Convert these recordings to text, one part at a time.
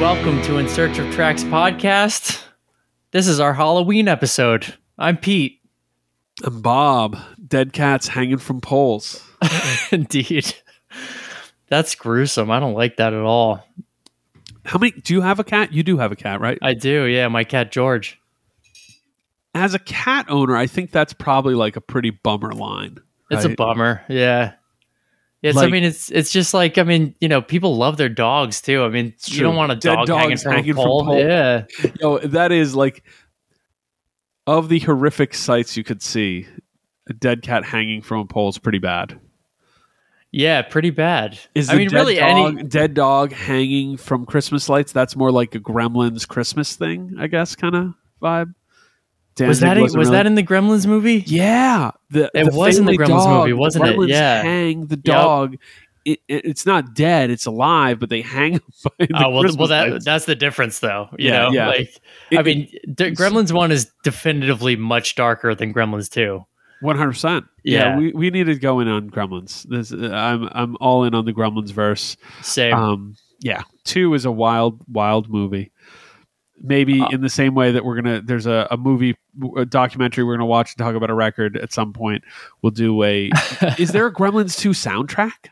Welcome to In Search of Tracks podcast. This is our Halloween episode. I'm Pete. I'm Bob. Dead cats hanging from poles. Indeed. That's gruesome. I don't like that at all. How many? Do you have a cat? You do have a cat, right? I do, yeah, my cat George. As a cat owner, I think that's probably like a pretty bummer line. It's a right? bummer. Yeah. It's, I mean, it's it's just like I mean, you know, people love their dogs too. I mean, you don't want a Dead dog hanging from hanging a from pole. pole. Yeah, Yo, that is like of the horrific sights you could see. A dead cat hanging from a pole is pretty bad. yeah, pretty bad. Is I mean, really, dog, any dead dog hanging from Christmas lights? That's more like a Gremlins Christmas thing, I guess, kind of vibe. Was that in, wasn't really- that in the Gremlins movie? Yeah, the, It was in the Gremlins dog, movie, wasn't the it? Gremlins Yeah. hang the dog. It, it- it's not dead; it's alive, but they hang by the Oh well, Christmas well that lights. that's the difference, though. You Yeah, know, yeah. like It- I mean, Gremlins One is definitively much darker than Gremlins Two. One hundred percent. Yeah. We, we need to go in on Gremlins. This, I'm I'm all in on the Gremlins verse. Same. Um, yeah, two is a wild wild movie. Maybe Uh, in the same way that we're gonna there's a, a movie a documentary we're gonna watch and talk about a record at some point. We'll do a. is there a Gremlins two soundtrack?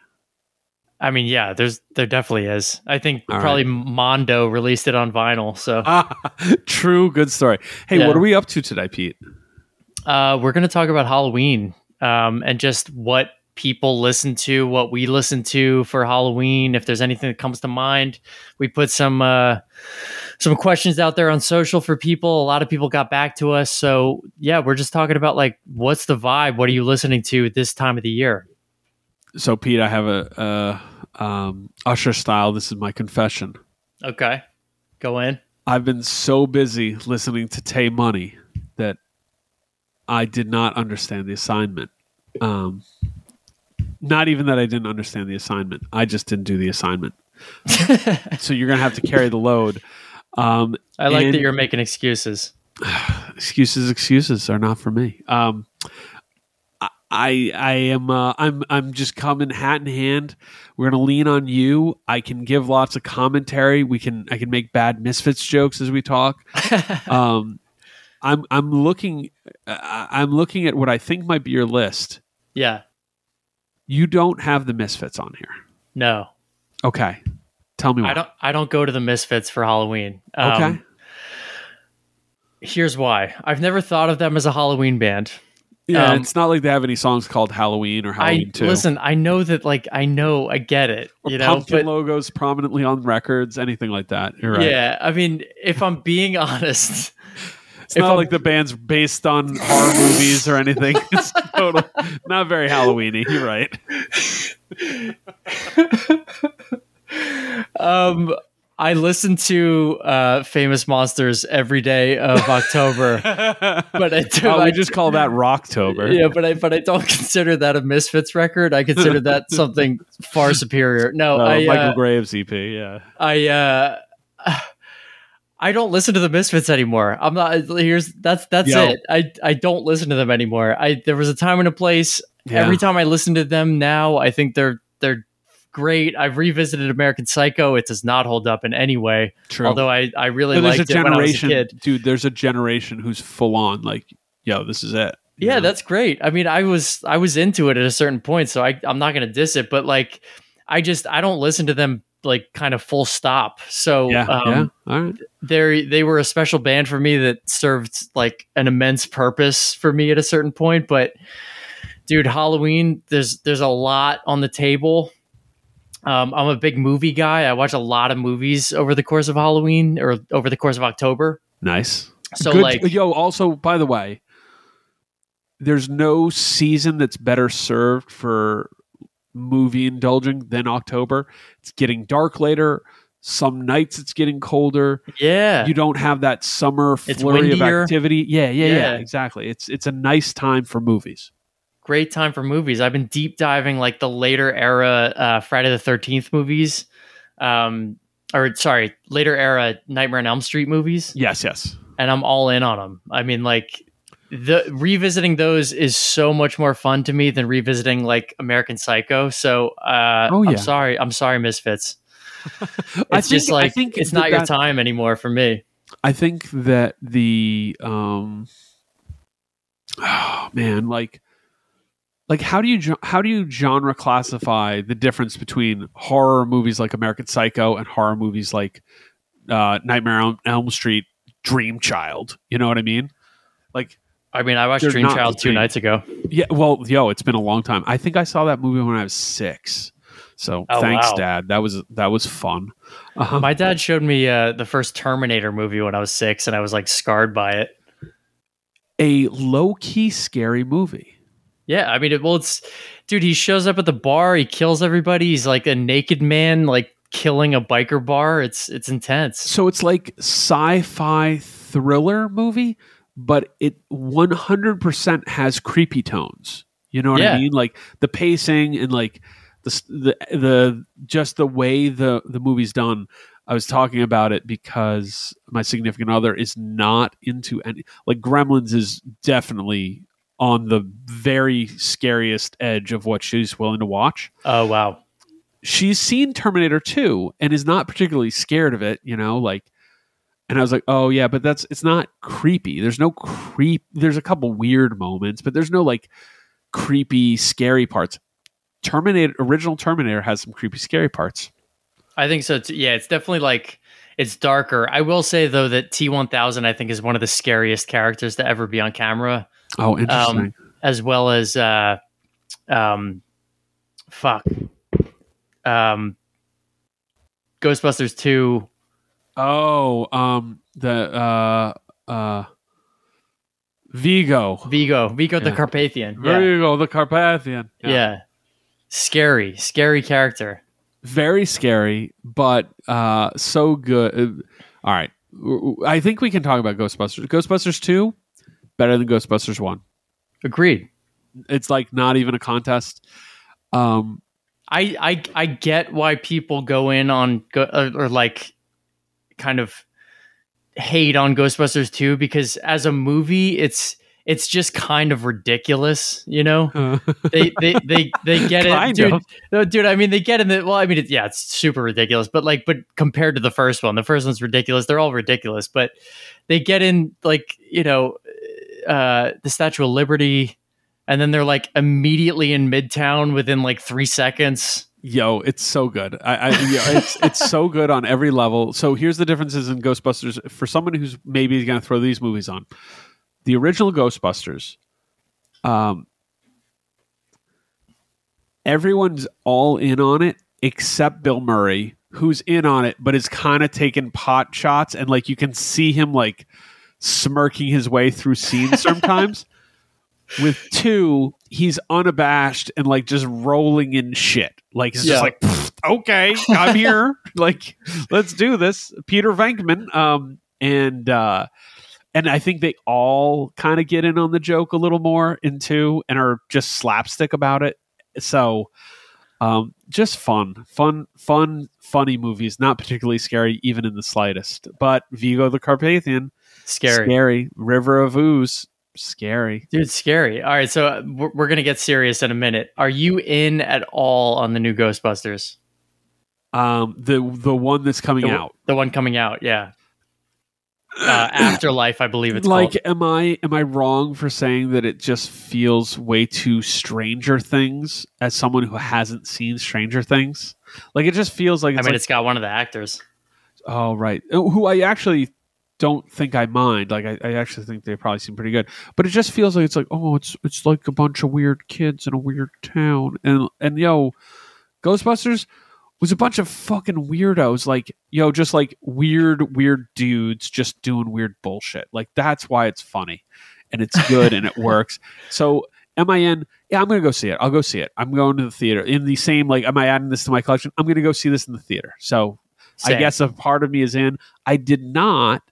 I mean, yeah, there's there definitely is. I think All probably Mondo released it on vinyl. So Ah, true, good story. Hey, Yeah. what are we up to today, Pete? uh, we're to talk about Halloween um, and just what people listen to, what we listen to for Halloween. If there's anything that comes to mind, we put some uh, some questions out there on social for people. A lot of people got back to us, so yeah, we're just talking about like what's the vibe? What are you listening to at this time of the year? So, Pete, I have a, a um, Usher style. This is my confession. Okay, go in. I've been so busy listening to Tay Money that I did not understand the assignment. Um, not even that I didn't understand the assignment. I just didn't do the assignment. so you're gonna have to carry the load. Um, I like And- that you're making excuses. excuses, excuses are not for me. Um, I I am uh, I'm I'm just coming hat in hand. We're gonna lean on you. I can give lots of commentary. We can I can make bad misfits jokes as we talk. um, I'm I'm looking I'm looking at what I think might be your list. yeah, You don't have the misfits on here. no, Okay, tell me why. I don't. I don't go to the Misfits for Halloween. Um, Okay, Here's why. I've never thought of them as a Halloween band. yeah, um, it's not like they have any songs called Halloween or Halloween I Two. listen. I know that. Like I know. I get it. or You know. pumpkin But logos prominently on records, anything like that. You're right. yeah. I mean, if I'm being honest, It's If not I'm- like the band's based on horror movies or anything. It's total, not very Halloweeny. You're right. um, I listen to uh, Famous Monsters every day of October, but I do. Oh, I we just call that Rocktober. yeah, but I but I don't consider that a Misfits record. I consider that something far superior. No, Uh, I Michale uh, Graves EP. Yeah. I uh I don't listen to the Misfits anymore. I'm not here's that's that's Yo. it. I I don't listen to them anymore. I there was a time and a place. Yeah. Every time I listen to them now, I think they're they're great. I've revisited American Psycho. It does not hold up in any way. True. Although I I really there's liked it when I was a kid. dude. There's a generation who's full on like, yo, this is it. Yeah, know? that's great. I mean, I was I was into it at a certain point, so I I'm not gonna diss it, but like I just I don't listen to them like kind of full stop. So yeah, um, yeah. All right. they they were a special band for me that served like an immense purpose for me at a certain point but dude halloween there's there's a lot on the table um, i'm a big movie guy i watch a lot of movies over the course of halloween or over the course of october Nice. so Good- like yo. Also, by the way, there's no season that's better served for movie indulging than October. It's getting dark later. Some nights it's getting colder. yeah You don't have that summer flurry of activity. Yeah, yeah, yeah, Yeah. exactly. It's it's a nice time for movies. great time for movies i've been deep diving like the later era uh, friday the 13th movies um or sorry later era nightmare on elm street movies Yes, yes. and I'm all in on them. I mean, like the revisiting those is so much more fun to me than revisiting like American Psycho. So, uh, Oh, yeah. I'm sorry, I'm sorry, Misfits. I It's just think- I think it's not your time anymore for me. I think that the um oh man, like like how do you how do you genre classify the difference between horror movies like American Psycho and horror movies like uh, Nightmare on Elm Street, Dream Child? You know what I mean? Like I mean, I watched Dream Child two nights ago. yeah, well, yo, it's been a long time. I think I saw that movie when I was six. So Oh, thanks, wow. Dad. That was that was fun. Uh-huh. My dad showed me uh, the first Terminator movie when I was six, and I was like scarred by it. A low key scary movie. Yeah, I mean, it, well, it's dude. He shows up at the bar, he kills everybody. He's like a naked man, like killing a biker bar. It's it's intense. So it's like sci-fi thriller movie, but it 100% has creepy tones. You know what Yeah. I mean? Like the pacing and like the the the just the way the the movie's done. I was talking about it because my significant other is not into any like Gremlins is definitely on the very scariest edge of what she's willing to watch Oh wow, she's seen Terminator 2 and is not particularly scared of it, you know, like and I was like, "Oh yeah, but that's it's not creepy. There's no creep. There's a couple weird moments, but there's no like creepy scary parts. Terminator original Terminator has some creepy scary parts. I think so. Too. Yeah, it's definitely like it's darker. I will say though that T one thousand I think is one of the scariest characters to ever be on camera, Oh, interesting. Um, as well as uh, um, fuck, um, Ghostbusters two. Oh, um the uh uh Vigo. Vigo, Vigo the Carpathian. Yeah. Vigo, the Carpathian. yeah, scary, scary character. very scary, but uh, so good. Uh, All right, I think we can talk about Ghostbusters. Ghostbusters two better than Ghostbusters one. Agreed. It's like not even a contest. Um, I I I get why people go in on go, or, or like kind of hate on Ghostbusters 2 because as a movie it's it's just kind of ridiculous, you know? They they they they get it dude. of. No, dude, I mean they get in the well, I mean it, yeah, it's super ridiculous, but like but compared to the first one, the first one's ridiculous. They're all ridiculous, but they get in like, you know, uh the Statue of Liberty and then they're like immediately in Midtown within like 3 seconds. Yo, it's so good. I, I yeah, it's it's so good on every level. So here's the differences in Ghostbusters for someone who's maybe going to throw these movies on. The original Ghostbusters, um, everyone's all in on it except Bill Murray, who's in on it, but is kind of taking pot shots, and like you can see him like smirking his way through scenes sometimes. With two, he's unabashed and like just rolling in shit. Like he's Yeah. just like, okay, I'm here. like, let's do this. Peter Venkman. Um, and uh, and I think they all kind of get in on the joke a little more in two and are just slapstick about it. So, um, just fun, fun, fun, funny movies. Not particularly scary, even in the slightest. But Vigo the Carpathian, Scary. scary. River of Ooze, scary. Dude, scary. All right, so uh, we're, we're going to get serious in a minute. Are you in at all on the new Ghostbusters? Um, the the one that's coming The, out. the one coming out, yeah. Uh, Afterlife, I believe it's like called. am i am i wrong for saying that it just feels way too stranger things as someone who hasn't seen stranger things like it just feels like I mean, like, it's got one of the actors. oh right Uh, who i actually don't think i mind. Like I, I actually think they probably seem pretty good. But it just feels like it's like oh it's it's like a bunch of weird kids in a weird town. And and yo ghostbusters was a bunch of fucking weirdos. Like yo just like weird weird dudes just doing weird bullshit. Like that's why it's funny. And it's good and it works. So am i in? Yeah i'm gonna go see it. I'll go see it. I'm going to the theater. In the same like am i adding this to my collection? I'm gonna go see this in the theater. So i guess a part of me is in. I did not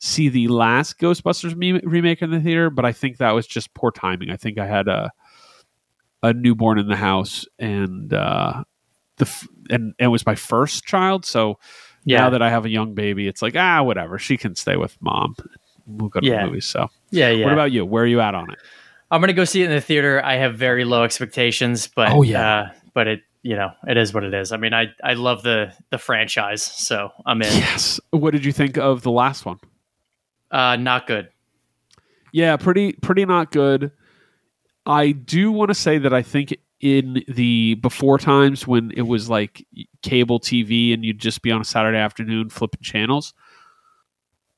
see the last ghostbusters me- remake in the theater but i think that was just poor timing i think i had a a newborn in the house and uh the f- and, and it was my first child so Yeah. now that i have a young baby it's like ah whatever she can stay with mom we'll go to Yeah. the movies so yeah, yeah. what about you where are you at on it I'm going to go see it in the theater. I have very low expectations, but Oh, yeah. uh, but it you know, it is what it is. I mean, I I love the the franchise, so I'm in. Yes. What did you think of the last one? Uh, not good. Yeah, pretty pretty not good. I do want to say that I think in the before times when it was like cable TV and you'd just be on a Saturday afternoon flipping channels,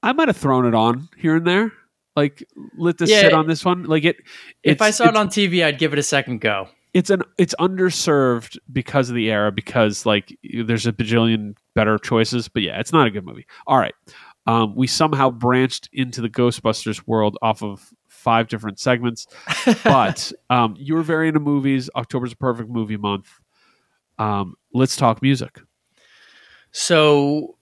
I might have thrown it on here and there. Like let this Yeah. sit on this one. Like it. If I saw it on TV, I'd give it a second go. it's an it's underserved because of the era because like there's a bajillion better choices but yeah it's not a good movie all right um, we somehow branched into the ghostbusters world off of five different segments but um, you were very into movies october's a perfect movie month um, let's talk music So,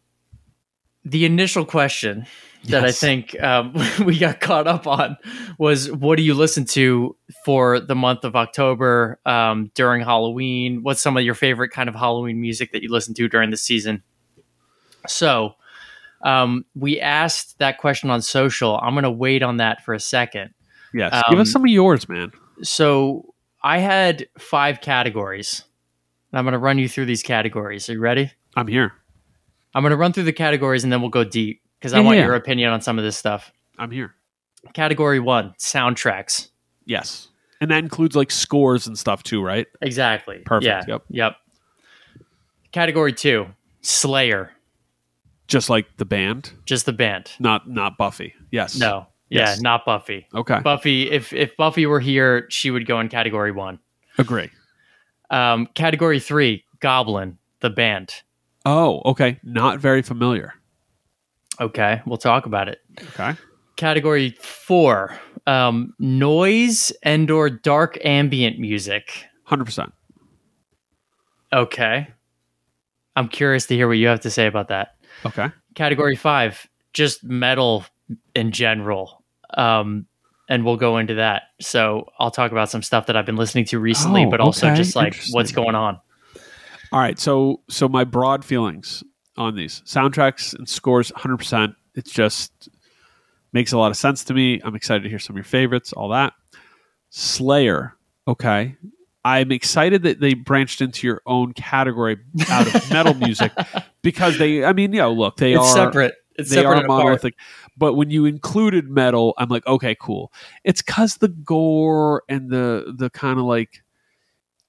the initial question that I think um, we got caught up on was what do you listen to for the month of October um, during Halloween? What's some of your favorite kind of Halloween music that you listen to during the season? So, um, we asked that question on social. I'm going to wait on that for a second. yes give us Um, some of yours man So, I had five categories. I'm going to run you through these categories. Are you ready? i'm here I'm going to run through the categories and then we'll go deep because I Yeah, want yeah. your opinion on some of this stuff. i'm here Category one soundtracks. yes and that includes like scores and stuff too right Exactly. Perfect, Yeah. yep. Yep. Category two Slayer, just like the band just the band. not not buffy yes No. Yeah, Yes. not Buffy. okay Buffy, if, if Buffy were here, she would go in category one. agree Um, category three Goblin, the band. Oh, okay. Not very familiar. Okay. We'll talk about it. Okay. Category four um, noise and or dark ambient music. 100%. Okay. I'm curious to hear what you have to say about that. Okay. Category five, just metal in general. Um, and we'll go into that. So I'll talk about some stuff that I've been listening to recently, Oh, but also okay. just like what's going on. All right. So so my broad feelings on these soundtracks and scores 100%. It's just makes a lot of sense to me. I'm excited to hear some of your favorites, all that. Slayer. Okay. I'm excited that they branched into your own category out of metal music because they I mean, you know, look, they it's are separate. It's they separate are and apart. monolithic. But when you included metal, I'm like, okay, cool. It's because the gore and the the kind of like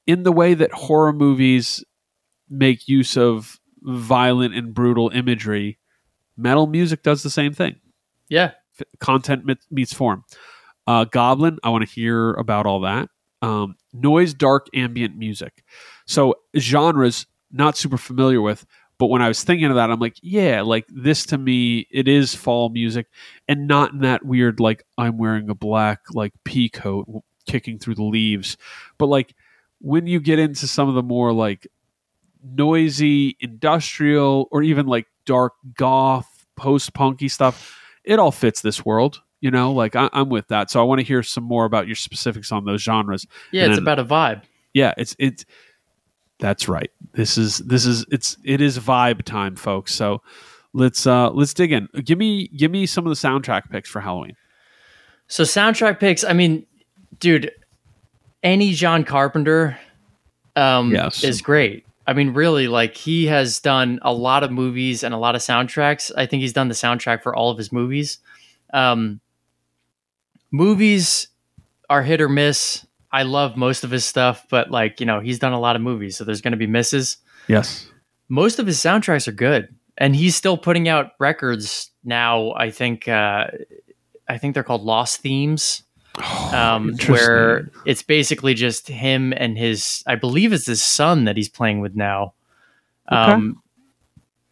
in the way that horror movies make use of violent and brutal imagery, metal music does the same thing. Yeah. F- Content meets form. Uh, Goblin, I want to hear about all that. Um, noise, dark, ambient music. So genres not super familiar with, but when I was thinking of that, I'm like, yeah, like this to me, it is fall music, and not in that weird like I'm wearing a black like pea coat kicking through the leaves, but like when you get into some of the more like noisy industrial or even like dark goth post punky stuff, it all fits this world. You know, like I, I'm with that. So I want to hear some more about your specifics on those genres. Yeah. And It's then- about a vibe. Yeah, it's it's that's right. This is this is it's it is vibe time, folks. So let's uh let's dig in. Give me give me some of the soundtrack picks for Halloween. So soundtrack picks, I mean, dude, any John Carpenter um Yes. is great. I mean, really, like he has done a lot of movies and a lot of soundtracks. I think he's done the soundtrack for all of his movies. Um movies are hit or miss. I love most of his stuff, but like, you know, he's done a lot of movies, so there's gonna be misses. Yes. Most of his soundtracks are good. And he's still putting out records now. I think uh I think they're called Lost Themes um, where it's basically just him and his, I believe it's his son that he's playing with now. Um,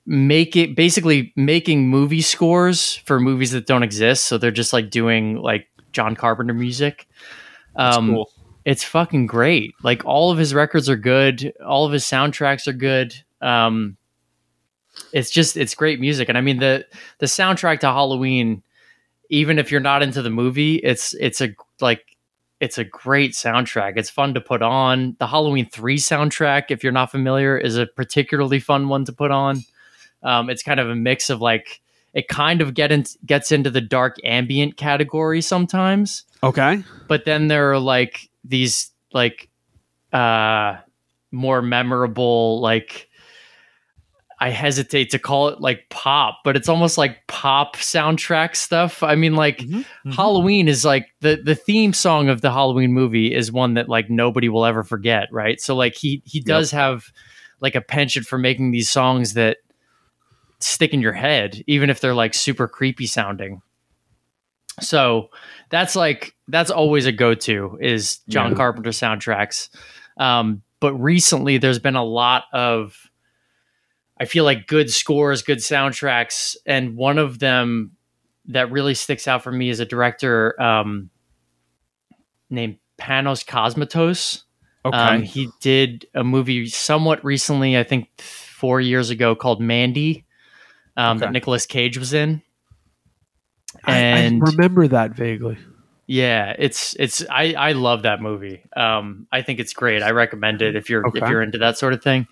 make it basically making movie scores for movies that don't exist. So they're just like doing like John Carpenter music. That's Um, cool. It's fucking great. Like all of his records are good. All of his soundtracks are good. Um, it's just it's great music, and I mean the the soundtrack to Halloween even if you're not into the movie, it's it's a like it's a great soundtrack. It's fun to put on. The Halloween 3 soundtrack, if you're not familiar, is a particularly fun one to put on. Um, it's kind of a mix of like it kind of get in, gets into the dark ambient category sometimes, Okay. but then there are like these like uh more memorable like I hesitate to call it like pop, but it's almost like pop soundtrack stuff. I mean, like Mm-hmm. Halloween is like the the theme song of the Halloween movie is one that like nobody will ever forget, right? So like he he does have like a penchant for making these songs that stick in your head, even if they're like super creepy sounding. So that's like that's always a go to is John Yeah. Carpenter soundtracks. Um, but recently there's been a lot of I feel like good scores, good soundtracks, and one of them that really sticks out for me is a director um, named Panos Cosmatos. Okay. Um, he did a movie somewhat recently, I think four years ago, called Mandy, um, that Okay. Nicolas Cage was in. I- I, remember that vaguely. Yeah, it's it's I I love that movie. Um, I think it's great. I recommend it if you're Okay. if you're into that sort of thing.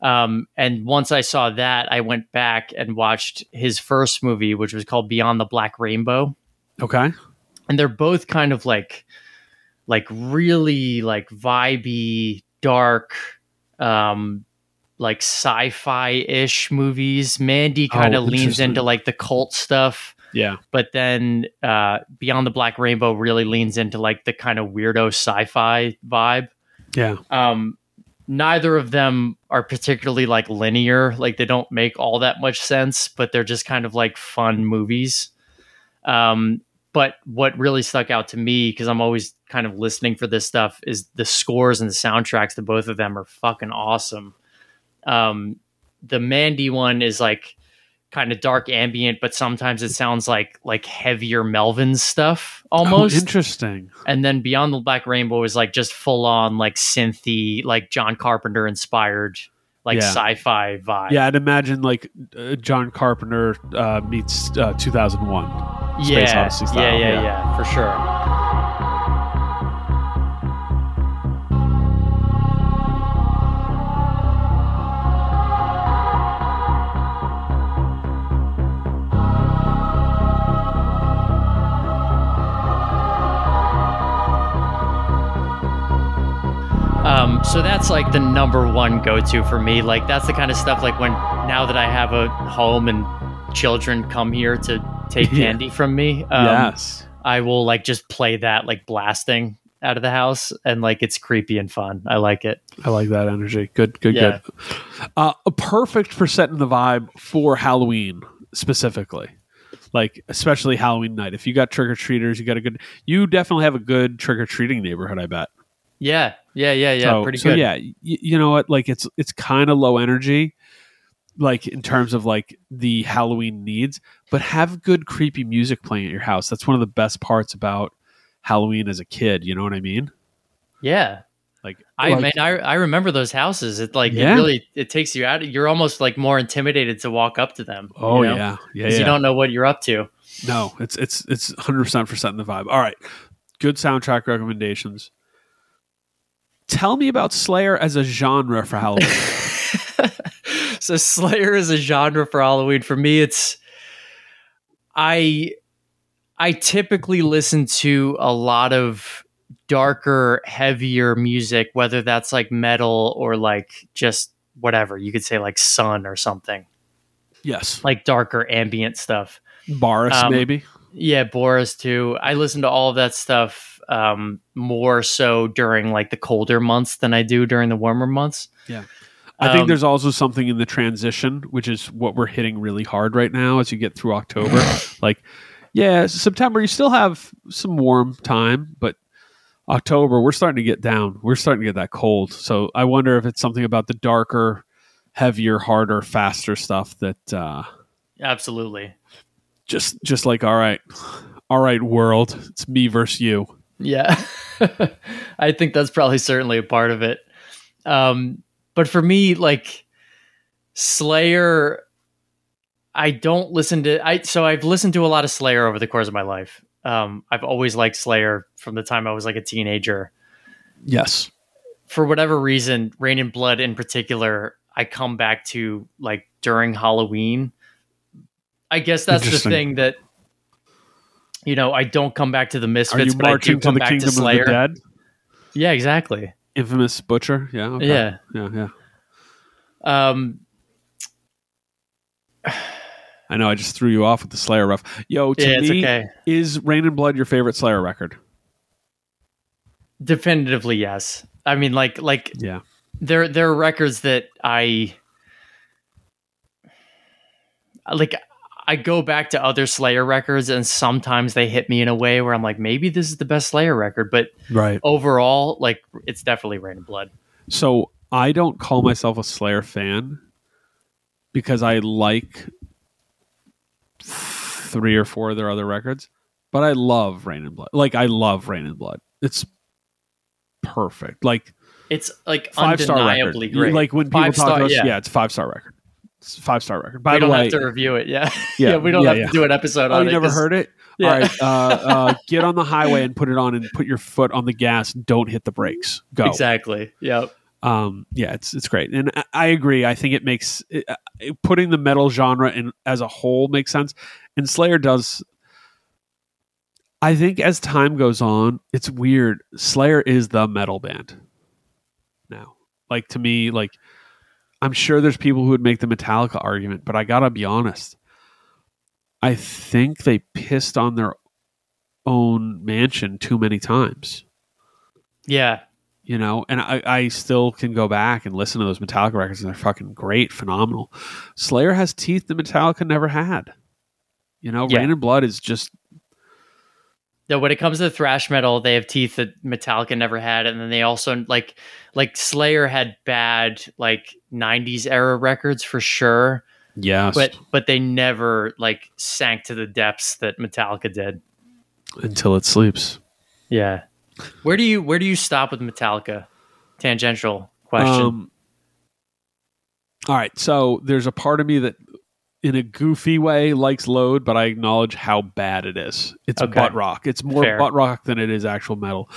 Um, and once I saw that, I went back and watched his first movie, which was called Beyond the Black Rainbow. Okay. and they're both kind of like like really like vibey dark um like sci-fi-ish movies mandy kind Oh, of leans into like the cult stuff Yeah. but then uh beyond the black rainbow really leans into like the kind of weirdo sci-fi vibe Yeah. um neither of them are particularly like linear like they don't make all that much sense but they're just kind of like fun movies um but what really stuck out to me because i'm always kind of listening for this stuff is the scores and the soundtracks to both of them are fucking awesome um the mandy one is like kind of dark ambient but sometimes it sounds like like heavier melvin stuff almost Oh, interesting. and then Beyond the Black Rainbow is like just full on like synthy, like John Carpenter inspired, like Yeah. sci-fi vibe. Yeah, I'd imagine like uh, John Carpenter uh, meets uh, 2001. Space yeah, Odyssey yeah, yeah, yeah. yeah, for sure. That's like the number one go-to for me. Like that's the kind of stuff like when now that I have a home and children come here to take candy from me, um, yes. I will like just play that like blasting out of the house and like it's creepy and fun. I like it. I like that energy. Good, good, Yeah. good. Uh, perfect for setting the vibe for Halloween specifically. Like especially Halloween night. If you got trick or treaters, you got a good. You definitely have a good trick or treating neighborhood. I bet. Yeah, yeah, yeah, yeah. so, pretty so good. yeah, y- you know what? Like it's it's kind of low energy, like in terms of like the Halloween needs, but have good creepy music playing at your house. That's one of the best parts about Halloween as a kid. You know what I mean? yeah. Like I like- mean, I I remember those houses. It like Yeah. it really it takes you out. You're almost like more intimidated to walk up to them. oh you know? yeah, yeah, yeah. you don't know what you're up to. No, it's it's it's hundred percent for setting the vibe. All right, good soundtrack recommendations. Tell me about Slayer as a genre for Halloween. so Slayer is a genre for Halloween. For me, it's I I typically listen to a lot of darker, heavier music, whether that's like metal or like just whatever. You could say like sun or something. yes, Like darker ambient stuff. Boris Um, maybe. Yeah, Boris too. I listen to all of that stuff um, more so during like the colder months than I do during the warmer months. Yeah. I think um, there's also something in the transition, which is what we're hitting really hard right now as you get through October. like, yeah, September you still have some warm time, but October we're starting to get down. We're starting to get that cold. So I wonder if it's something about the darker, heavier, harder, faster stuff that uh, Absolutely. just just like all right, all right, world, it's me versus you. Yeah. I think that's probably certainly a part of it. Um, but for me, like Slayer, I don't listen to I so I've listened to a lot of Slayer over the course of my life. Um, I've always liked Slayer from the time I was like a teenager. Yes. For whatever reason, Reign in Blood in particular, I come back to like during Halloween. I guess that's the thing that you know, I don't come back to the Misfits, you but I do come the back kingdom to Slayer. of the dead? Yeah, exactly. Infamous Butcher. Yeah. Okay. Yeah. Yeah. Yeah. Um, I know. I just threw you off with the Slayer rough. Yo, to yeah, me, okay. is Reign in Blood your favorite Slayer record? Definitively, yes. I mean, like, like Yeah. there, there are records that I like. I go back to other Slayer records, and sometimes they hit me in a way where I'm like, maybe this is the best Slayer record, but Right. overall, like, it's definitely Reign in Blood. So I don't call myself a Slayer fan because I like three or four of their other records, but I love Reign in Blood. Like I love Reign in Blood. It's perfect. Like It's like five star record. great. Like when people Five talk star- to us, yeah. yeah. it's five star record. Five star record. By we the don't way, have to review it. Yeah, Yeah, yeah, we don't yeah, have yeah. to do an episode oh, on you it. never heard it? Yeah. All right, uh, uh, get on the highway and put it on, and put your foot on the gas. Don't hit the brakes. Go. Exactly. Yep. um yeah it's it's great and I, I agree i think it makes it, uh, putting the metal genre in as a whole makes sense and slayer does i think as time goes on it's weird slayer is the metal band now like to me like i'm sure there's people who would make the metallica argument but i gotta be honest i think they pissed on their own mansion too many times Yeah. you know and I, I still can go back and listen to those metallica records and they're fucking great phenomenal slayer has teeth that metallica never had you know Yeah. reign in blood is just No, when it comes to thrash metal, they have teeth that Metallica never had, and then they also like like Slayer had bad like '90s era records for sure, yes but but they never like sank to the depths that Metallica did. until it sleeps Yeah. Where do you where do you stop with Metallica? Tangential question. Um, all right so there's a part of me that in a goofy way likes load but i acknowledge how bad it is it's Okay. butt rock it's more Fair. butt rock than it is actual metal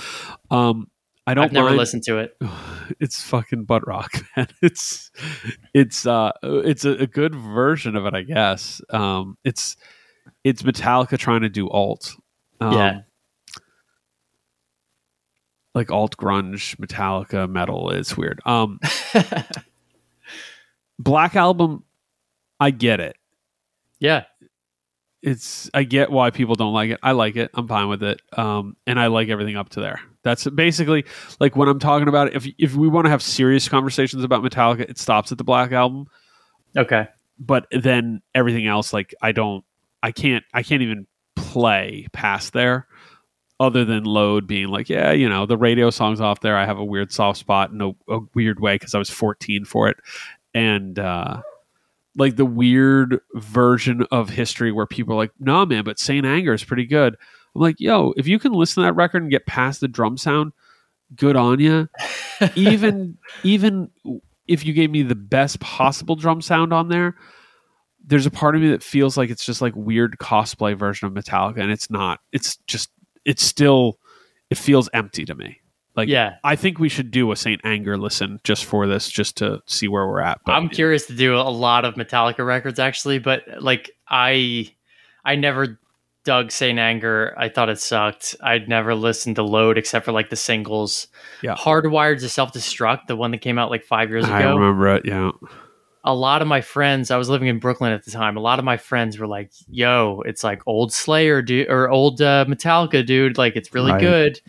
um i don't I've never mind listened to it. it's fucking butt rock man it's it's uh it's a, a good version of it i guess um it's it's metallica trying to do alt um, Yeah. like alt grunge metallica metal it's weird um black album i get it. Yeah. it's i get why people don't like it. I like it. I'm fine with it. Um and i like everything up to there. That's basically like when i'm talking about. It if if we want to have serious conversations about metallica it stops at the black album. Okay. but then everything else like i don't i can't i can't even play past there other than load being like yeah you know the radio songs off there. I have a weird soft spot in a, a weird way because i was 14 for it. And uh like the weird version of history where people are like no man but saint anger is pretty good. I'm like yo if you can listen to that record and get past the drum sound good on you even even if you gave me the best possible drum sound on there there's a part of me that feels like it's just like weird cosplay version of metallica and it's not. It's just it's still it feels empty to me like yeah. i think we should do a saint anger listen just for this just to see where we're at but I'm curious to do a lot of Metallica records actually, but like I I never dug Saint Anger. I thought it sucked. I'd never listened to Load except for like the singles. Yeah. Hardwired to Self Destruct, the one that came out like five years ago. i remember it yeah A lot of my friends, I was living in Brooklyn at the time. A lot of my friends were like, "Yo, it's like old Slayer, dude, or old uh, Metallica, dude. Like it's really Right. good."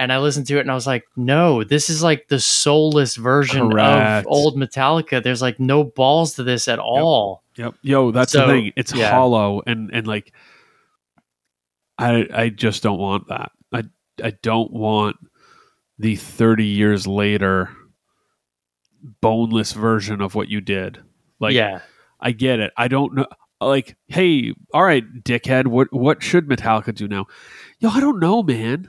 And I listened to it and I was like, "No, this is like the soulless version Correct. of old Metallica. There's like no balls to this at all." Yep. Yo, that's So, the thing. It's yeah. hollow and and like I I just don't want that. I I don't want the 30 years later boneless version of what you did. Like yeah, I get it. I don't know like hey, all right, dickhead, what what should Metallica do now? Yo, I don't know, man.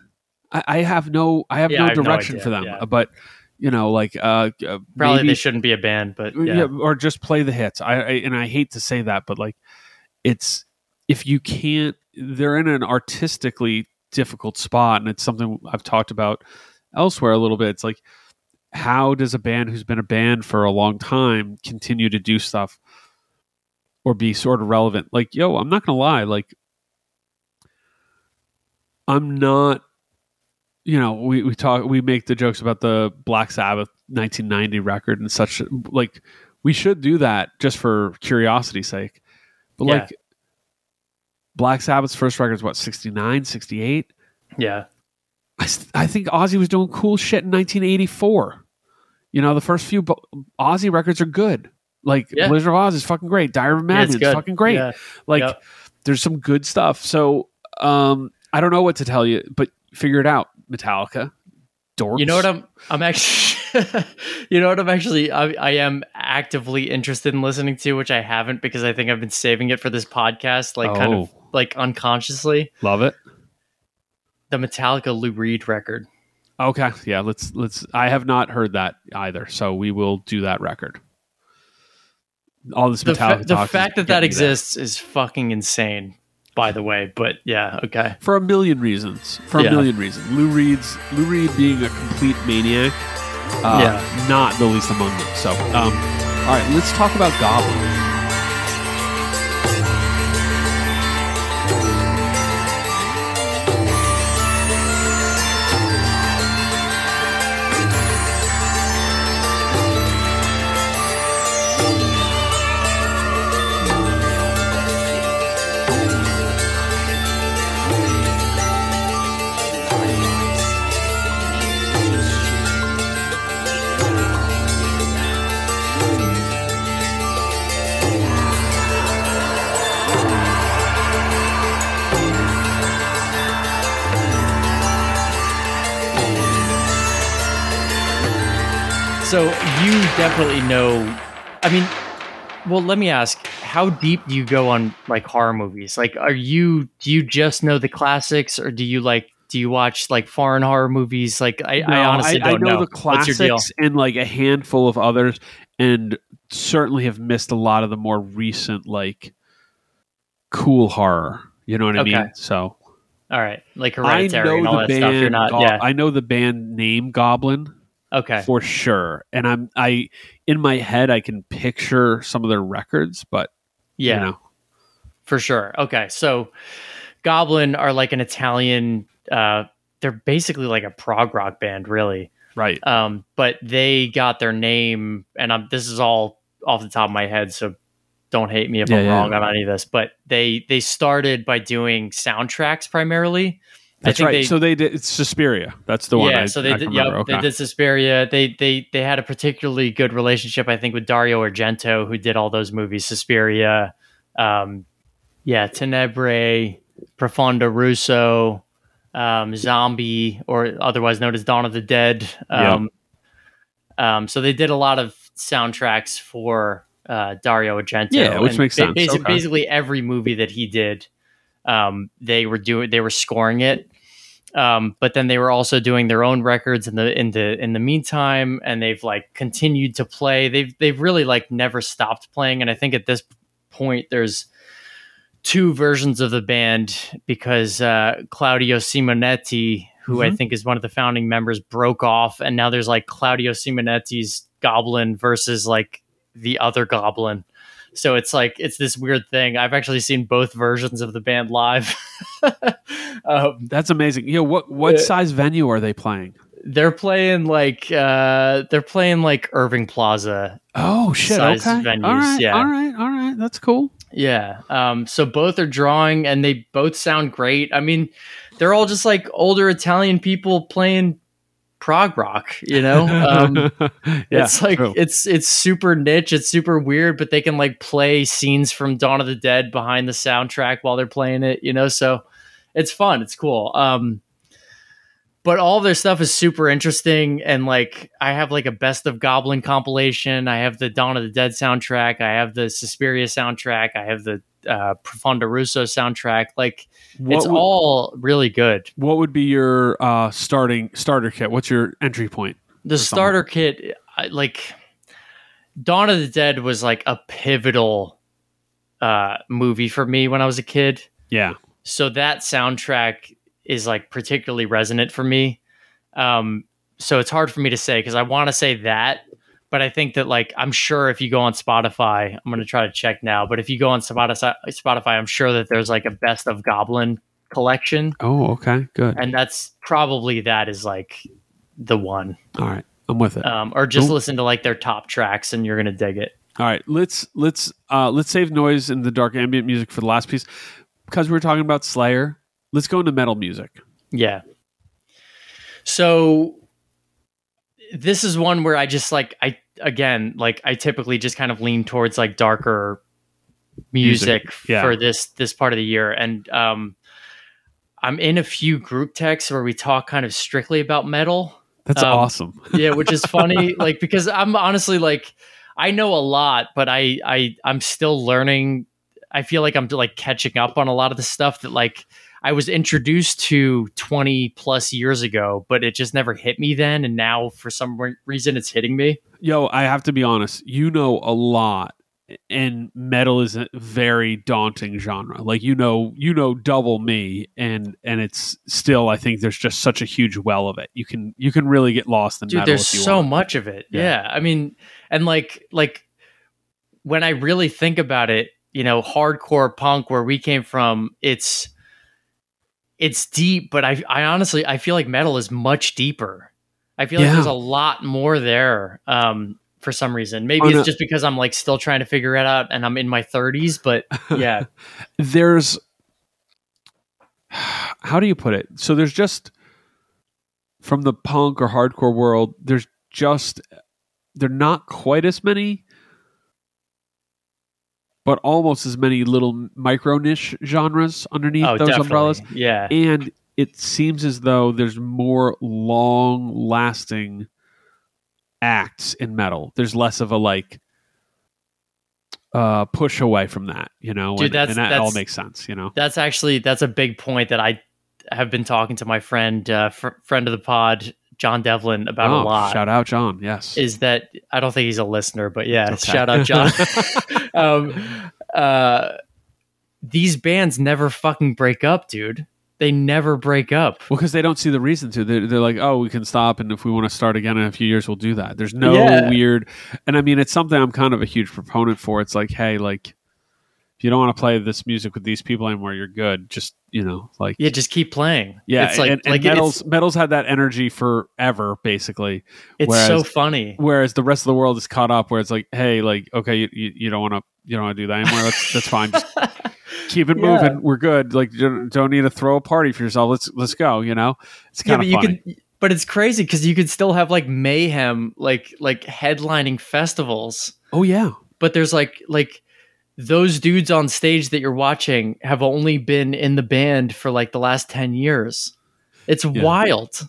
I, I have no I have Yeah, no I have direction idea, for them. yeah. But you know, like uh, uh probably maybe- they shouldn't be a band, but yeah. yeah, or just play the hits. I, I and I hate to say that, but like it's if you can't, they're in an artistically difficult spot, and it's something I've talked about elsewhere a little bit. It's like how does a band who's been a band for a long time continue to do stuff or be sort of relevant? Like, yo, I'm not gonna lie, like I'm not you know, we we talk we make the jokes about the Black Sabbath 1990 record and such. Like we should do that just for curiosity's sake. But Yeah. like Black Sabbath's first record is what 69, 68. Yeah. I, I think Ozzy was doing cool shit in 1984. You know, the first few Bo- Ozzy records are good. Like Yeah. Blizzard of Ozz is fucking great. Diary of a Yeah, is fucking great. Yeah. Like Yep. there's some good stuff. So um I don't know what to tell you, but figure it out, Metallica. Dorks. You know what I'm I'm actually you know what I'm actually I, I am actively interested in listening to, which I haven't because I think I've been saving it for this podcast, like kind of Oh. like unconsciously. Love it. The Metallica Lou Reed record. Okay. Yeah, let's let's I have not heard that either. So we will do that record. All this The, Metallica fa- the talk is fact that that exists is fucking insane, by the way. But yeah, okay. for a million reasons. For a Yeah. million reasons. Lou Reed's Lou Reed being a complete maniac, uh, Yeah. not the least among them. So, um, all right, let's talk about Goblin. So you definitely know. I mean, well, let me ask: How deep do you go on like horror movies? Like, are you do you just know the classics, or do you like do you watch like foreign horror movies? Like, I, I honestly I, don't know, know. the What's your deal? classics and like a handful of others, and certainly have missed a lot of the more recent like cool horror. You know what I Okay. mean? So All right, like I Hereditary and know all the that stuff. You're band. not, Go- yeah. I know the band name Goblin. Okay, for sure. And I'm I in my head I can picture some of their records, but yeah, you know, for sure. Okay, so Goblin are like an Italian. Uh, they're basically like a prog rock band, really. right. um, but they got their name, and I'm, this is all off the top of my head, so don't hate me if Yeah, I'm yeah. wrong on any of this. But they they started by doing soundtracks primarily. That's think right. they- so they did it's Suspiria. That's the one. yeah, I, so they I did. Yep, remember. they did Suspiria. They they they had a particularly good relationship, I think, with Dario Argento, who did all those movies, Suspiria, um, yeah, Tenebrae, Profondo Rosso, um, Zombie, or otherwise known as Dawn of the Dead. Um, um, so they did a lot of soundtracks for uh, Dario Argento. Yeah, which and makes ba- sense. basi- Okay. Basically, every movie that he did, um, they were doing. They were scoring it. Um, but then they were also doing their own records in the in the in the meantime, and they've like continued to play. They've they've really like never stopped playing, and I think at this point there's two versions of the band because uh, Claudio Simonetti, who I Mhm. think is one of the founding members, broke off, and now there's like Claudio Simonetti's Goblin versus like the other Goblin. So it's like it's this weird thing. I've actually seen both versions of the band live. um, That's amazing. You know, what what Uh, size venue are they playing? they're playing like uh, they're playing like Irving Plaza. Oh shit. size okay. venues, all right. yeah. All right. All right. That's cool. Yeah. Um, so both are drawing and they both sound great. I mean, they're all just like older Italian people playing prog rock, you know? Um, yeah. it's like true. it's it's super niche, it's super weird, but they can like play scenes from Dawn of the Dead behind the soundtrack while they're playing it, you know? So it's fun, it's cool. Um but all their stuff is super interesting and like I have like a best of Goblin compilation. I have the Dawn of the Dead soundtrack. I have the Suspiria soundtrack. I have the uh, Profondo Rosso soundtrack. Like What it's would- all really good. What would be your uh, starting starter kit? What's your entry point? The starter kit, like Dawn of the Dead, was like a pivotal uh, movie for me when I was a kid. Yeah. so that soundtrack is like particularly resonant for me um so it's hard for me to say because i want to say that but i think that like i'm sure if you go on spotify i'm going to try to check now but if you go on spotify spotify i'm sure that there's like a best of goblin collection, Oh, okay, good. and that's probably that is like the one. All right, I'm with it. Um, or just Cool. listen to like their top tracks, and you're gonna dig it. All right, let's let's uh let's save noise and the dark ambient music for the last piece because we were talking about Slayer. Let's go into metal music. Yeah. So this is one where I just like I again like I typically just kind of lean towards like darker music, Music, yeah. for this this part of the year and um I'm in a few group texts where we talk kind of strictly about metal. That's Um, awesome. Yeah, which is funny like because I'm honestly like I know a lot but I I I'm still learning I feel like I'm like catching up on a lot of the stuff that like I was introduced to 20 plus years ago, but it just never hit me then. And now for some re- reason it's hitting me. Yo, I have to be honest. You know a lot, and metal is a very daunting genre. Like you know, you know double me, and and it's still. I think there's just such a huge well of it. You can you can really get lost in Dude, metal. there's so want. much of it. Yeah. Yeah. I mean, and like, like when I really think about it, you know, hardcore punk where we came from, it's, it's deep, but I, I honestly, I feel like metal is much deeper. I feel Yeah. like there's a lot more there. Um, for some reason, maybe On it's just because I'm like still trying to figure it out and I'm in my 30s, but yeah. there's how do you put it so there's just from the punk or hardcore world there's just they're not quite as many but almost as many little micro niche genres underneath oh, those definitely. umbrellas Yeah. and it seems as though there's more long lasting acts in metal there's less of a like uh push away from that you know Dude, and, that's- and that all makes sense you know That's actually that's a big point that I have been talking to my friend, uh, fr- friend of the pod, John Devlin, about a Oh, lot. Shout out, John. Yes. Is that I don't think he's a listener, but yeah, Okay. shout out John. um, uh, these bands never fucking break up, dude. They never break up. well, because they don't see the reason to. They're, they're like, oh, we can stop, and if we want to start again in a few years, we'll do that. There's no Yeah. weird, and I mean, it's something I'm kind of a huge proponent for. It's like, hey, like, if you don't want to play this music with these people anymore, you're good. Just you know, like, Yeah, just keep playing. yeah. it's like and, and like metals, metals had that energy forever, basically. it's so funny. Whereas the rest of the world is caught up, where it's like, hey, like, okay, you, you, don't want to, you don't want to do that anymore. That's that's fine. Just keep it Yeah. moving. We're good. Like, you don't, don't need to throw a party for yourself. Let's let's go. You know, it's kind of you funny. could but it's crazy because you could still have like mayhem like like headlining festivals oh yeah, but there's like like those dudes on stage that you're watching have only been in the band for like the last 10 years it's Yeah. wild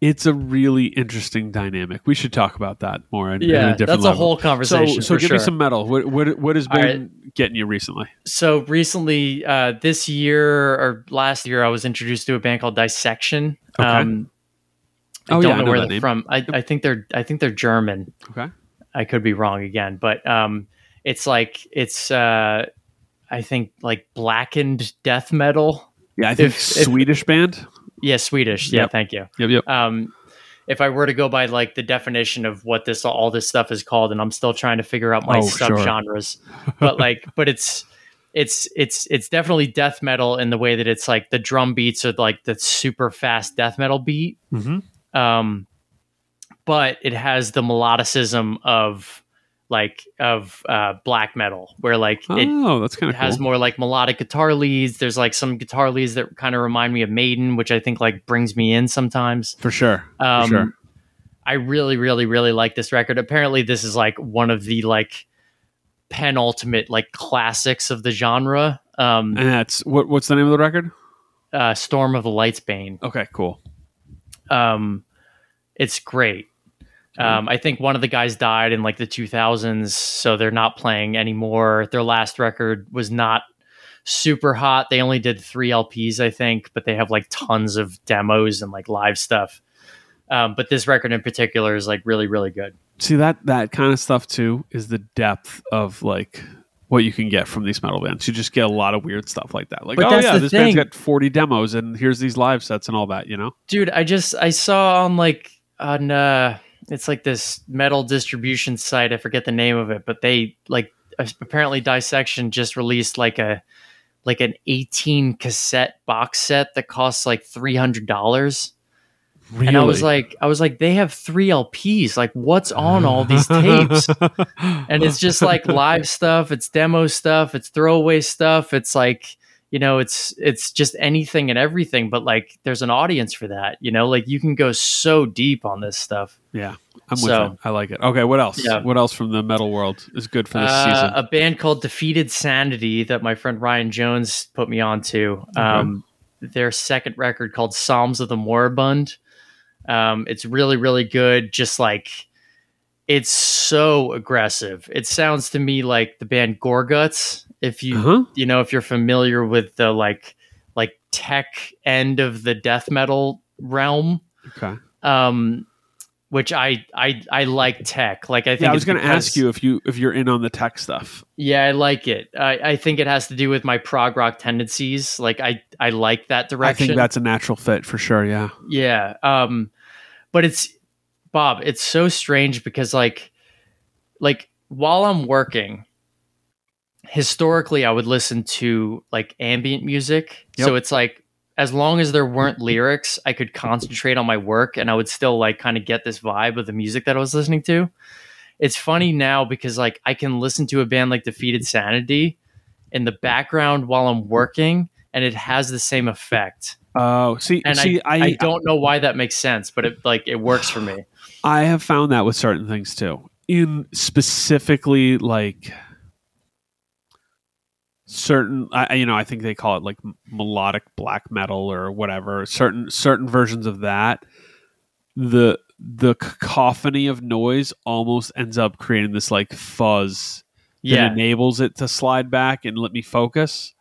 it's a really interesting dynamic. We should talk about that more. In, in yeah a different that's a whole conversation so for give sure. me some metal. What what what has been getting you recently? so recently uh this year or last year i was introduced to a band called dissection Okay. um I Oh, don't yeah, I know know where they're name. from. I, I think they're I think they're German. Okay. I could be wrong again, but um, it's like it's uh, I think like blackened death metal. Yeah, I think If- if- Swedish band. Yeah, Swedish. Yeah, Yep. thank you. Yep, yep. Um, if I were to go by like the definition of what this all this stuff is called, and I'm still trying to figure out my Oh, sure. subgenres, but like, but it's it's it's it's definitely death metal in the way that it's like the drum beats are like the super fast death metal beat, hmm um, but it has the melodicism of like of uh, black metal, where like it, Oh, that's kind it of has cool. more like melodic guitar leads. There's like some guitar leads that kind of remind me of Maiden, which I think like brings me in sometimes. For sure. Um, sure. I really, really, really like this record. Apparently, this is like one of the like penultimate like classics of the genre. Um, And that's what what's the name of the record? uh, Storm of the Light's Bane. Okay, cool. Um, it's great. Um, I think one of the guys died in like the 2000s, so they're not playing anymore. Their last record was not super hot. They only did three LPs, I think, but they have like tons of demos and like live stuff. Um, but this record in particular is like really, really good. See that that kind of stuff too is the depth of like what you can get from these metal bands. You just get a lot of weird stuff like that. Like, But oh yeah, this thing. band's got forty demos, and here's these live sets and all that. You know? dude i just i saw on like on uh it's like this metal distribution site i forget the name of it but they like apparently dissection just released like a like an 18 cassette box set that costs like $300 Really? and i was like i was like they have three lps like what's on all these tapes? And it's just like live stuff it's demo stuff it's throwaway stuff it's like you know it's it's just anything and everything but like there's an audience for that you know like you can go so deep on this stuff yeah, I'm with So- it. I like it. Okay, what else? Yeah. What else from the metal world is good for this Uh, season? a band called defeated sanity that my friend ryan jones put me on to um, their second record called psalms of the moribund um, it's really really good just like it's so aggressive it sounds to me like the band gorguts if you Uh-huh. you know if you're familiar with the like like tech end of the death metal realm Okay. um which i i i like tech like i think Yeah, I was going to ask you if you if you're in on the tech stuff. yeah i like it I, I think it has to do with my prog rock tendencies like i i like that direction. I think that's a natural fit for sure. Yeah. yeah um but it's bob it's so strange because like like while i'm working historically i would listen to like ambient music so it's like as long as there weren't lyrics i could concentrate on my work and i would still like kind of get this vibe of the music that i was listening to it's funny now because like i can listen to a band like defeated sanity in the background while i'm working and it has the same effect Oh, see, and see, I, I, I don't know why that makes sense, but it like it works for me. I have found that with certain things too. In specifically like certain, I, you know, I think they call it like melodic black metal or whatever. Certain certain versions of that, the the cacophony of noise almost ends up creating this like fuzz that Yeah, enables it to slide back and let me focus.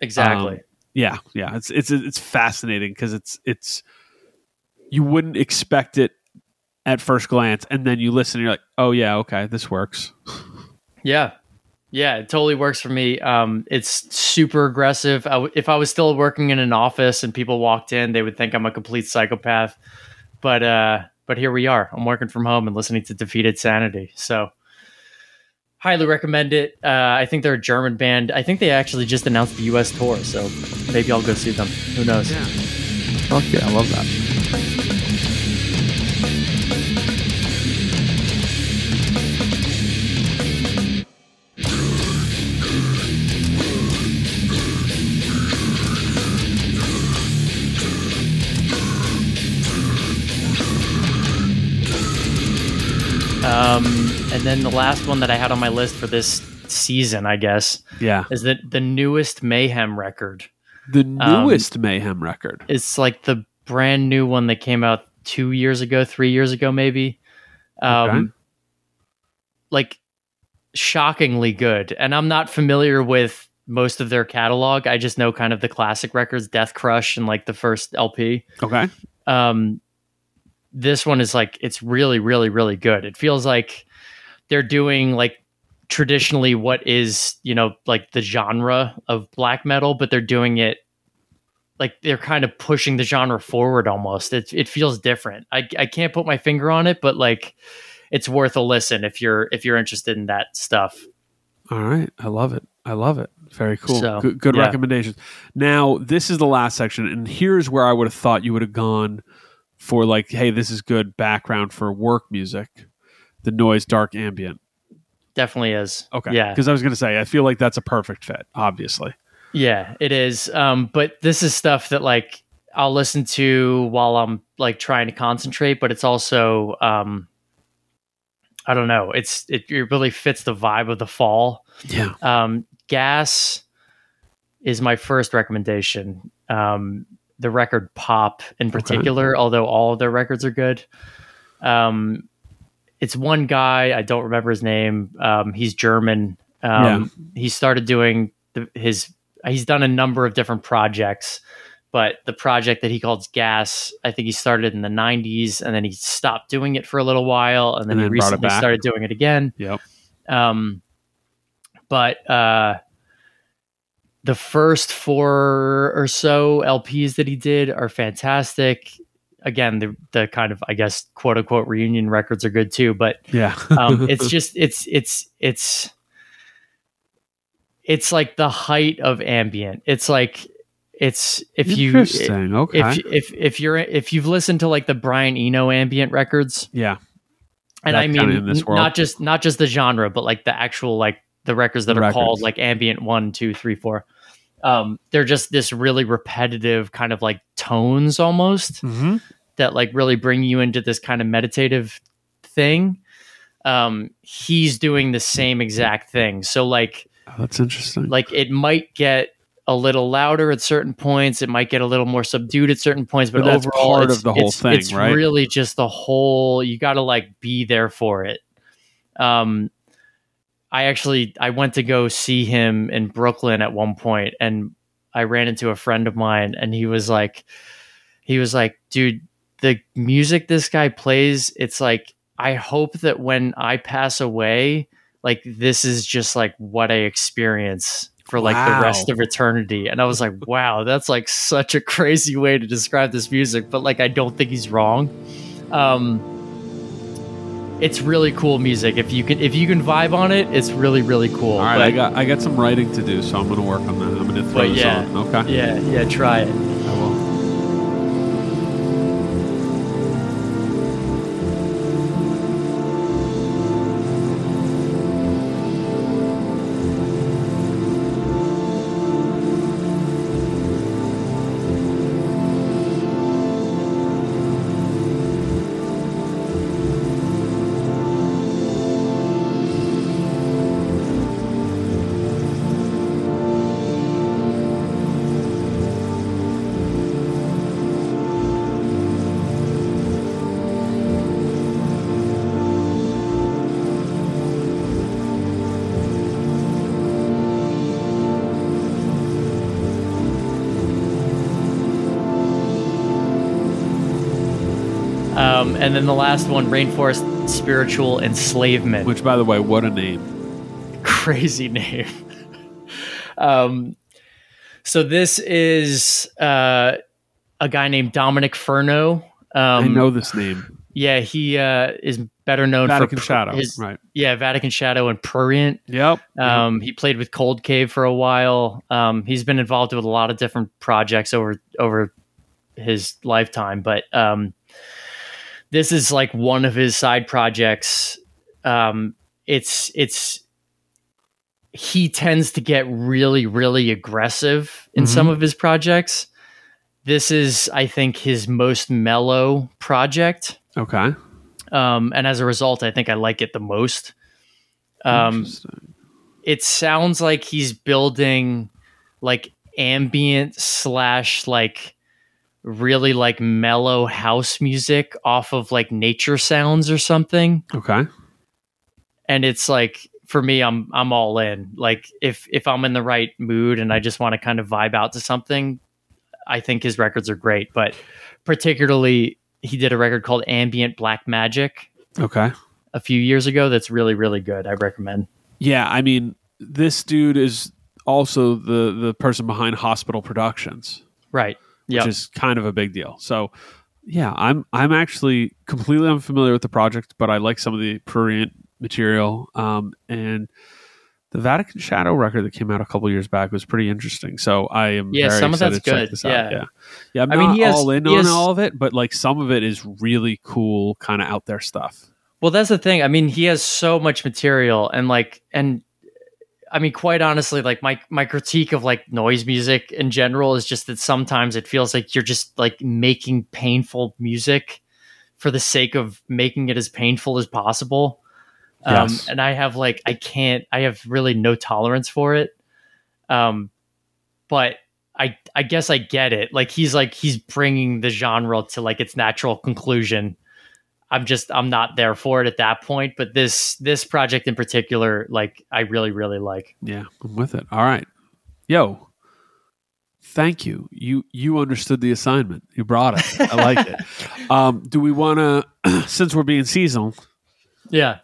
exactly. Um, Yeah, yeah, it's it's it's fascinating because it's it's you wouldn't expect it at first glance, and then you listen, and you're like, oh yeah, okay, this works. yeah, yeah, it totally works for me. Um, it's super aggressive. I w- if I was still working in an office and people walked in, they would think I'm a complete psychopath. But uh, but here we are. I'm working from home and listening to Defeated Sanity. So highly recommend it. Uh, I think they're a German band. I think they actually just announced the U.S. tour, so maybe I'll go see them. Who knows? Fuck yeah, I love that. Um, and then the last one that I had on my list for this season, I guess, Yeah, is the the newest Mayhem record. the Um, newest Mayhem record. It's like the brand new one that came out two years ago, three years ago, maybe. Um, Okay. like shockingly good. And I'm not familiar with most of their catalog. I just know kind of the classic records, Death Crush, and like the first LP. Okay, um this one is like it's really really really good it feels like they're doing like traditionally what is you know like the genre of black metal but they're doing it like they're kind of pushing the genre forward almost it, it feels different I, I can't put my finger on it but like it's worth a listen if you're if you're interested in that stuff all right, I love it. I love it. Very cool. So, good good yeah. recommendations. Now, this is the last section, and here's where I would have thought you would have gone for like, hey, this is good background for work music. The noise, dark ambient. definitely is Okay. yeah Because I was going to say, I feel like that's a perfect fit, obviously. Yeah, it is. Um, but this is stuff that like I'll listen to while I'm like trying to concentrate, but it's also um I don't know. It's it, it really fits the vibe of the fall. Yeah. Um, Gas is my first recommendation. Um, the record Pop in particular, although all of their records are good. Um, it's one guy I don't remember his name. Um, he's German. Um, He started doing the, his. He's done a number of different projects, but the project that he calls Gas, I think he started in the '90s, and then he stopped doing it for a little while, and then, And he then it recently started doing it again. Yep. Um, but uh, the first four or so LPs that he did are fantastic. Again, the the kind of I guess quote unquote reunion records are good too, but Yeah. um, it's just it's it's it's it's like the height of ambient. It's like it's if you okay. if if if you're if you've listened to like the Brian Eno ambient records, yeah. and That I mean this world. not just not just the genre, but like the actual like the records that The are called like ambient one, two, three, four. Um, they're just this really repetitive kind of like tones almost Mm-hmm. that like really bring you into this kind of meditative thing. Um, he's doing the same exact thing. So like Oh, that's interesting. like it might get a little louder at certain points it might get a little more subdued at certain points but, But that's overall part it's, of the whole it's- thing, it's right? really just the whole you got to like be there for it um i actually i went to go see him in brooklyn at one point and i ran into a friend of mine and he was like he was like dude the music this guy plays it's like i hope that when i pass away like this is just like what i experience for like Wow. the rest of eternity and i was like wow that's like such a crazy way to describe this music but like i don't think he's wrong um it's really cool music if you can if you can vibe on it it's really really cool All right, but, I got I got some writing to do, so I'm going to work on that. I'm going to throw this yeah. on. Okay. yeah yeah try it and then the last one rainforest spiritual enslavement Which, by the way, what a name. crazy name. um, so this is uh, a guy named Dominick Fernow. Um, I know this name. Yeah, he uh, is better known Vatican for Shadow. his- right. yeah, Vatican Shadow and Prurient. Yep. Um, he played with Cold Cave for a while. Um, he's been involved with a lot of different projects over over his lifetime, but um, this is like one of his side projects. Um, it's it's he tends to get really really aggressive in Mhm. some of his projects. This is, I think, his most mellow project, Okay. um, and as a result, I think I like it the most. Um, it sounds like he's building like ambient slash like really like mellow house music off of like nature sounds or something. Okay. and it's like for me i'm i'm all in. Like if if i'm in the right mood and i just want to kind of vibe out to something i think his records are great. But particularly he did a record called ambient black magic Okay. a few years ago that's really really good. I recommend. Yeah, I mean, this dude is also the the person behind Hospital Productions, right which yeah is kind of a big deal. So, yeah, I'm I'm actually completely unfamiliar with the project, but I like some of the prurient material. Um, and the Vatican Shadow record that came out a couple years back was pretty interesting. So I am Yeah, very some of excited that's to check good. this Yeah. out. Yeah, yeah. I'm I mean, he has- all in he on has- all of it, but like some of it is really cool, kind of out there stuff. Well, that's the thing. I mean, he has so much material, and like, and I mean, quite honestly, like my my critique of like noise music in general is just that sometimes it feels like you're just like making painful music for the sake of making it as painful as possible. Um, Yes. and I have like I can't. I have really no tolerance for it. Um, but I I guess I get it. Like he's like he's bringing the genre to like its natural conclusion. I'm just I'm not there for it at that point. But this this project in particular, like I really really like. Yeah, I'm with it. All right. Yo. Thank you. You you understood the assignment. You brought it. I like it. Um, do we want to since we're being seasonal Yeah.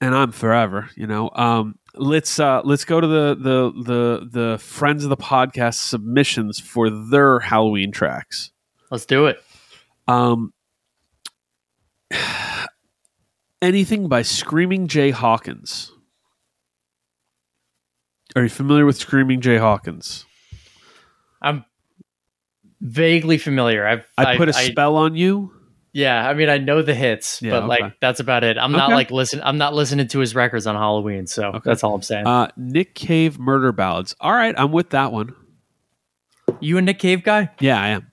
and I'm forever, you know. Um, let's uh let's go to the the the the friends of the podcast submissions for their Halloween tracks. Let's do it. Um anything by Screaming Jay Hawkins. Are you familiar with Screaming Jay Hawkins? I'm vaguely familiar. I've I put a I, spell on you. yeah, I mean I know the hits, Yeah, but okay. like that's about it. I'm not like listen I'm not listening to his records on Halloween, so Okay. that's all I'm saying. Uh, Nick Cave Murder Ballads. All right, I'm with that one. you a Nick Cave guy? Yeah, I am.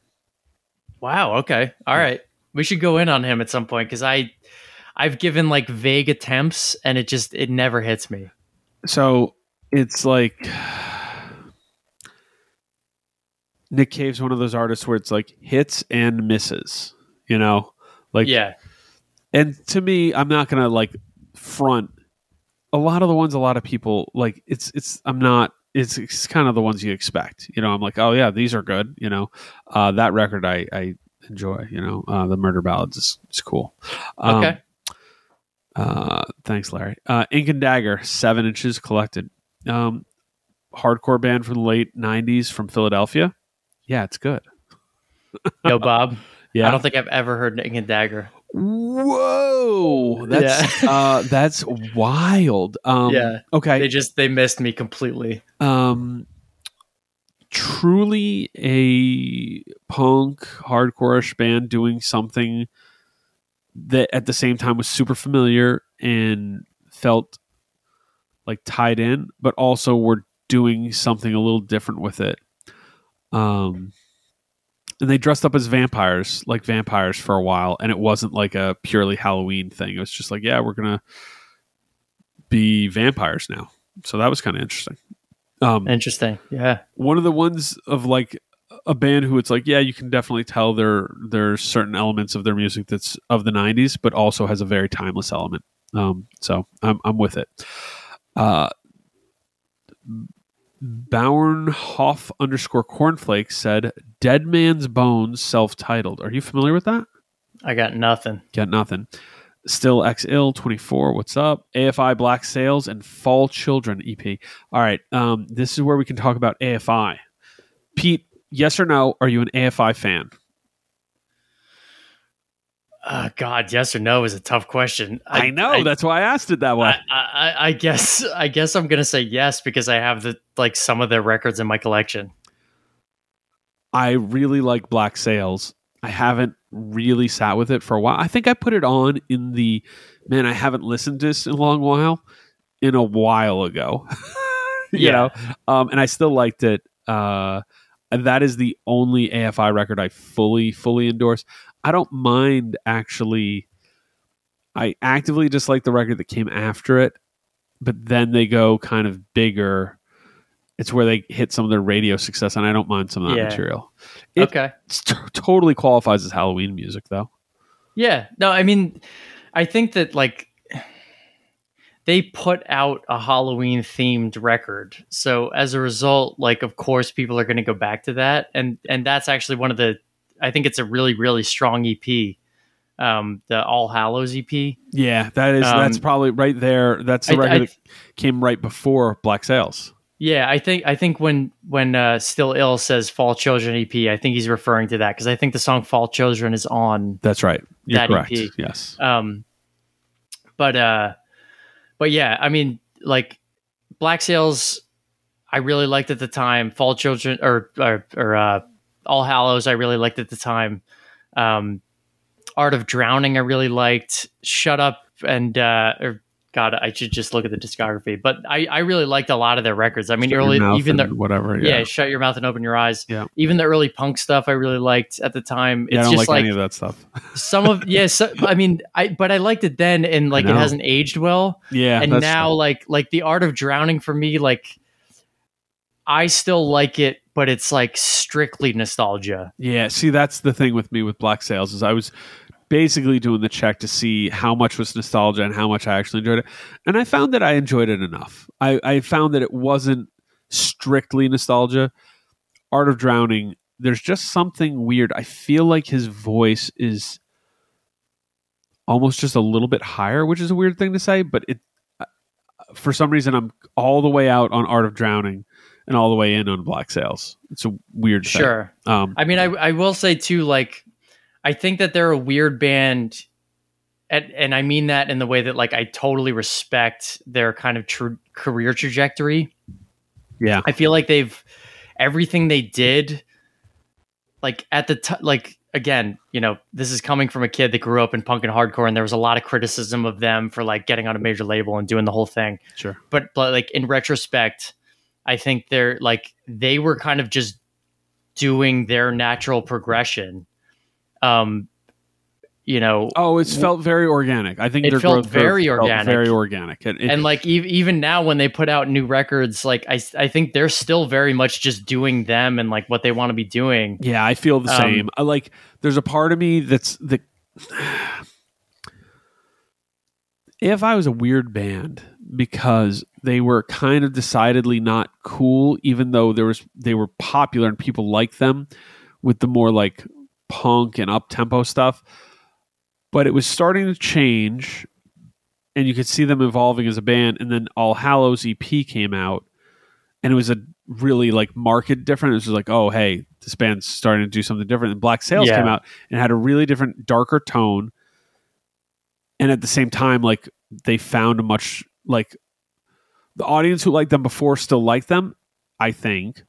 Wow, okay. All right. We should go in on him at some point cuz I I've given like vague attempts and it just it never hits me. So it's like Nick Cave's one of those artists where it's like hits and misses, you know? Like yeah. and to me, I'm not gonna like front a lot of the ones a lot of people like it's it's I'm not it's, it's kind of the ones you expect. You know, I'm like, oh yeah, these are good, you know. Uh that record I I enjoy, you know. Uh the murder ballads is, is cool. Um, Okay. uh thanks, Larry. Uh Ink and Dagger, seven inches collected. Um hardcore band from the late nineties from Philadelphia. Yeah, it's good. Yo Bob. Yeah. I don't think I've ever heard Ink and Dagger. Whoa, that's uh, that's wild. Um, Yeah. Okay. They just they missed me completely. Um, truly a punk hardcore-ish band doing something that at the same time was super familiar and felt like tied in, but also were doing something a little different with it. Um, and they dressed up as vampires, like vampires for a while, and it wasn't like a purely Halloween thing. It was just like, yeah, we're gonna be vampires now. So that was kind of interesting. Um, Interesting. Yeah. one of the ones of like a band who it's like, yeah, you can definitely tell there there's certain elements of their music that's of the '90s, but also has a very timeless element. Um, so I'm I'm with it. Uh, Bauernhof underscore cornflake said, "Dead Man's Bones," self-titled. Are you familiar with that? I got nothing. Got nothing. Still X Ill 24. What's up? AFI Black Sails and Fall Children EP. All right. Um, this is where we can talk about AFI. Pete, yes or no? Are you an AFI fan? Uh, God, yes or no is a tough question. I, know. that's why I asked it that way. I, I, I guess I guess I'm gonna say yes because I have the like some of their records in my collection. I really like Black Sails. I haven't really sat with it for a while. I think I put it on in the man. I haven't listened to this in a long while. In a while ago, you Yeah. know, um, and I still liked it. Uh, that is the only AFI record I fully fully endorse. I don't mind actually. I actively dislike the record that came after it, but then they go kind of bigger. It's where they hit some of their radio success, and I don't mind some of that Yeah. material. It- okay. T- totally qualifies as Halloween music, though. Yeah. No, I mean, I think that like they put out a Halloween themed record. So as a result, like of course people are going to go back to that and and that's actually one of the I think it's a really really strong EP. Um the All Hallows EP. Yeah, that is Um, that's probably right there. That's the I- record I- that came right before Black Sails. Yeah, I think I think when when uh, Still Ill says Fall Children EP, I think he's referring to that because I think the song Fall Children is on That's right. You're That correct. EP. Yes. Um, but uh, but yeah, I mean, like Black Sails, I really liked at the time. Fall Children or or, or uh, All Hallows, I really liked at the time. Um, Art of Drowning, I really liked. Shut Up and uh, or God, I should just look at the discography. But I I really liked a lot of their records. I mean, Shut early even the whatever. yeah. Yeah. shut your mouth and open your eyes. Yeah. Even the early punk stuff I really liked at the time. Yeah, I It's don't just like, like, any of that stuff. some of yeah, so, I mean, I but I liked it then and like it hasn't aged well. Yeah, and now like like the art of drowning for me like I still like it, but it's like strictly nostalgia. Yeah, see, that's the thing with me with Black Sails is I was basically doing the check to see how much was nostalgia and how much I actually enjoyed it, and I found that I enjoyed it enough. I, I found that it wasn't strictly nostalgia. Art of Drowning, there's just something weird. I feel like his voice is almost just a little bit higher, which is a weird thing to say, but it uh, for some reason I'm all the way out on Art of Drowning and all the way in on Black Sails. It's a weird thing. Sure. Um, I mean, I I will say too, like I think that they're a weird band, and and I mean that in the way that like I totally respect their kind of tr- career trajectory. Yeah. I feel like they've everything they did, like at the t- like again, you know, this is coming from a kid that grew up in punk and hardcore, and there was a lot of criticism of them for like getting on a major label and doing the whole thing. Sure. But but like in retrospect, I think they're like they were kind of just doing their natural progression. Um, you know, Oh, it's felt very organic. I think It felt very felt organic. very organic. It- it- and like ev- even now when they put out new records, like I I think they're still very much just doing them and like what they want to be doing. Yeah, I feel the Um, same. I like there's a part of me that's the if I was a weird band because they were kind of decidedly not cool, even though there was they were popular and people liked them with the more like punk and up tempo stuff. But it was starting to change and you could see them evolving as a band and then All Hallows EP came out and it was a really like market different. It was like, oh hey, this band's starting to do something different. And Black Sails Yeah. came out and had a really different, darker tone. And at the same time, like they found a much like the audience who liked them before still liked them, I think.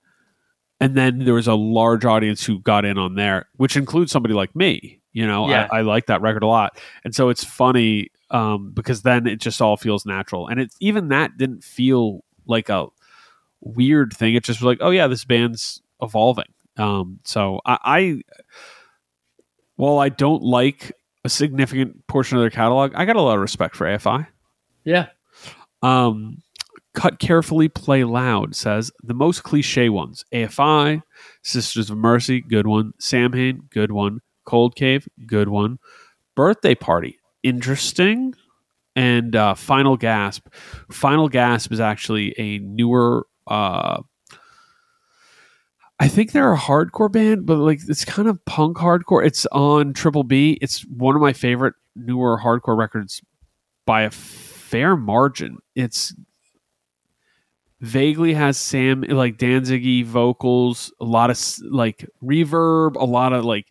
And then there was a large audience who got in on there, which includes somebody like me. You know, Yeah. I, I like that record a lot. And so it's funny um, because then it just all feels natural. And it's even that didn't feel like a weird thing. It just was like, oh yeah, this band's evolving. Um, so I, I, while I don't like a significant portion of their catalog, I got a lot of respect for AFI. Yeah, Um, Cut carefully, play loud says the most cliche ones: AFI, Sisters of Mercy, good one. Samhain, good one. Cold Cave, good one. Birthday Party, interesting. And uh, Final Gasp. Final Gasp is actually a newer. Uh, I think they're a hardcore band, but like it's kind of punk hardcore. It's on Triple B. It's one of my favorite newer hardcore records by a fair margin. It's vaguely has Sam like Danziggy vocals, a lot of like reverb, a lot of like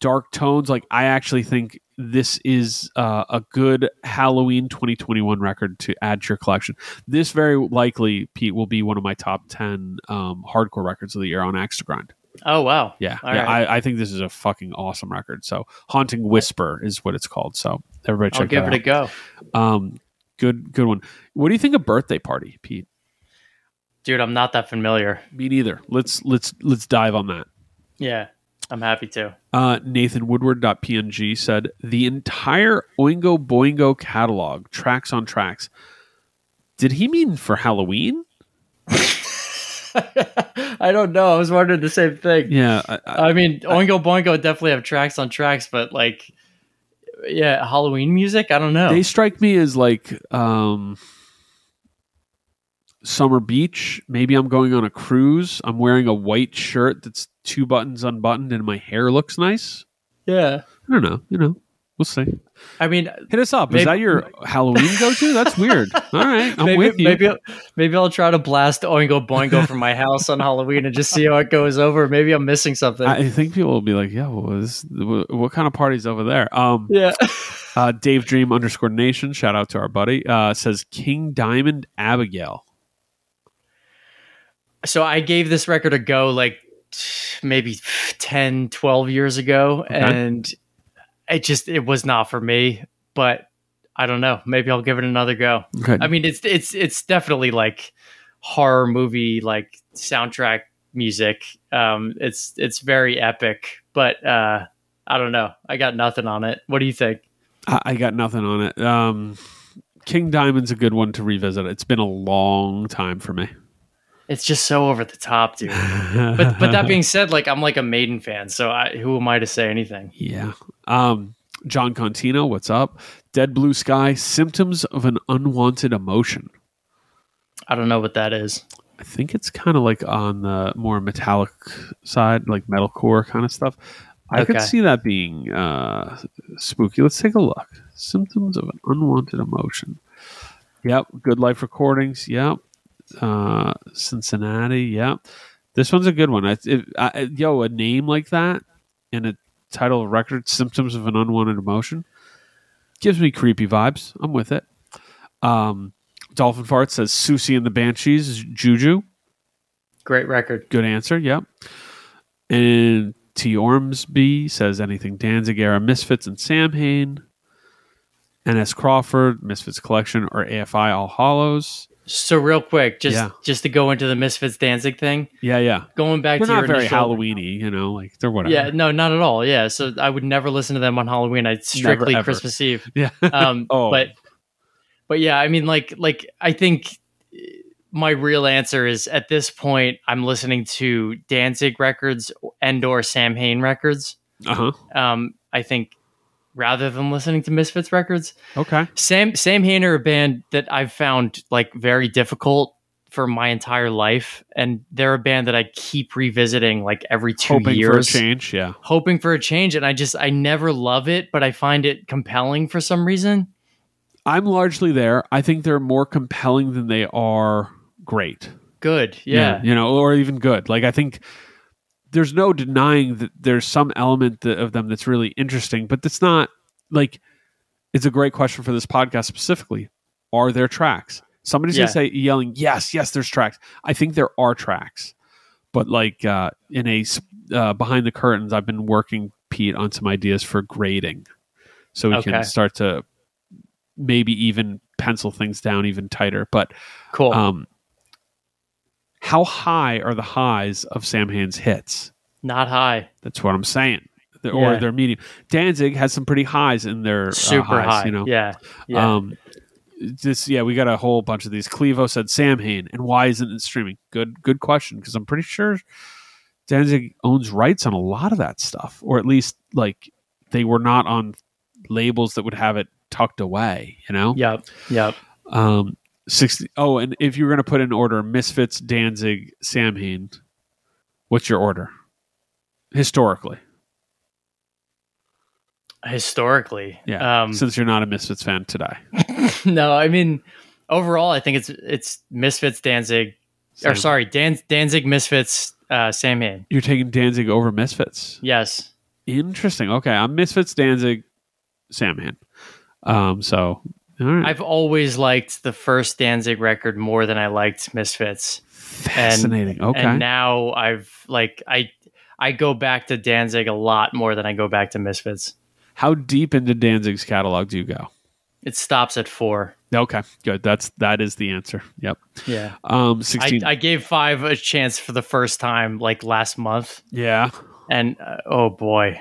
dark tones. Like I actually think this is uh, a good Halloween 2021 record to add to your collection. This very likely, Pete, will be one of my top 10 um, hardcore records of the year on Axe to Grind. Oh wow. Yeah, All yeah. right. I, I think this is a fucking awesome record. So, Haunting Whisper is what it's called. So, everybody I'll give it a go. Um, good, good one. What do you think of Birthday Party, Pete? Dude, I'm not that familiar. Me neither. Let's let's let's dive on that. Yeah. I'm happy to. Uh, Nathan Woodward.png said the entire Oingo Boingo catalog, tracks on tracks. Did he mean for Halloween? I don't know. I was wondering the same thing. Yeah, I, I, I mean, Oingo Boingo definitely have tracks on tracks, but like, yeah, Halloween music. I don't know. they strike me as like um, summer beach. Maybe I'm going on a cruise. I'm wearing a white shirt that's two buttons unbuttoned, and my hair looks nice. yeah. I don't know. You know, we'll see. I mean, Hit us up. Maybe- Is that your Halloween go to? That's weird. All right, I'm maybe with you. maybe maybe I'll try to blast Oingo Boingo from my house on Halloween and just see how it goes over. Maybe I'm missing something. I think people will be like, "Yeah, what, was, what, what kind of parties over there?" Um, yeah. uh, Dave Dream underscore Nation, shout out to our buddy, uh, says King Diamond Abigail. so I gave this record a go like maybe 10, 12 years ago, and it just it was not for me. But I don't know. Maybe I'll give it another go. Okay, I mean, it's it's it's definitely like horror movie like soundtrack music. Um, it's it's very epic, but uh, I don't know. I got nothing on it. What do you think? I, I got nothing on it. Um, King Diamond's a good one to revisit. It's been a long time for me. It's just so over the top, dude. But but that being said, like I'm like a Maiden fan, so I, who am I to say anything? yeah. Um, John Contino, what's up? Dead Blue Sky, symptoms of an unwanted emotion. I don't know what that is. I think it's kind of like on the more metallic side, like metalcore kind of stuff. I could see that being uh, spooky. Let's take a look. Symptoms of an unwanted emotion. Yep. Good Life Recordings. Yep. Uh, Cincinnati. Yep. This one's a good one. I, it, I, yo, a name like that and a title of record, Symptoms of an Unwanted Emotion, gives me creepy vibes. I'm with it. Um, Dolphin Fart says Siouxsie and the Banshees Juju. Great record. Good answer. Yep. And T. Ormsby says anything Danzig era Misfits and Samhain. N.S. Crawford, Misfits Collection, or AFI All Hallows. So real quick, just Yeah. just to go into the Misfits Danzig thing, Yeah, yeah. going back They're to not your very initial, Halloweeny, you know, like they're whatever. Yeah, no, not at all. Yeah, so I would never listen to them on Halloween. I strictly ever. Christmas Eve. Yeah. Um, Oh. but but yeah, I mean, like like I think my real answer is at this point I'm listening to Danzig records and or Samhain records. uh huh. Um, I think rather than listening to Misfits records, Okay. Sam Samhain are a band that I've found like very difficult for my entire life, and they're a band that I keep revisiting like every two Hoping years, for a change. Yeah. hoping for a change. And I just I never love it, but I find it compelling for some reason. I'm largely there. I think they're more compelling than they are great. Good, yeah, You know, or even good. Like, I think there's no denying that there's some element of them that's really interesting, but that's not like it's a great question for this podcast specifically. Are there tracks? Somebody's Yeah. gonna say yelling, yes, yes, there's tracks. I think there are tracks, but like uh, in a uh, behind the curtains, I've been working Pete on some ideas for grading, so we Okay. can start to maybe even pencil things down even tighter. But cool. um, how high are the highs of Samhain's hits? Not high, That's what I'm saying. The- Or Yeah. their medium. Danzig has some pretty highs in their uh, super highs, high. You know, Yeah, yeah. um, this yeah, we got a whole bunch of these. Clevo said Samhain, and why isn't it streaming? Good, good question. Because I'm pretty sure Danzig owns rights on a lot of that stuff, or at least like they were not on labels that would have it tucked away. You know, yep, yep. um, sixty. Oh, and if you're going to put in order Misfits, Danzig, Samhain, what's your order historically? Historically, Yeah, Um, since you're not a Misfits fan today. no, I mean overall, I think it's it's Misfits Danzig, or sorry, Dan, Danzig Misfits uh, Samhain. you're taking Danzig over Misfits. Yes, Interesting. Okay, I'm Misfits, Danzig, Samhain. Um, so right, I've always liked the first Danzig record more than I liked Misfits, fascinating. okay, and now I've like I I go back to Danzig a lot more than I go back to Misfits. how deep into Danzig's catalog do you go? It stops at four. Okay, good. That's that is the answer. Yep. Yeah, Um, I, sixteen. I gave five a chance for the first time like last month. yeah. and uh, oh boy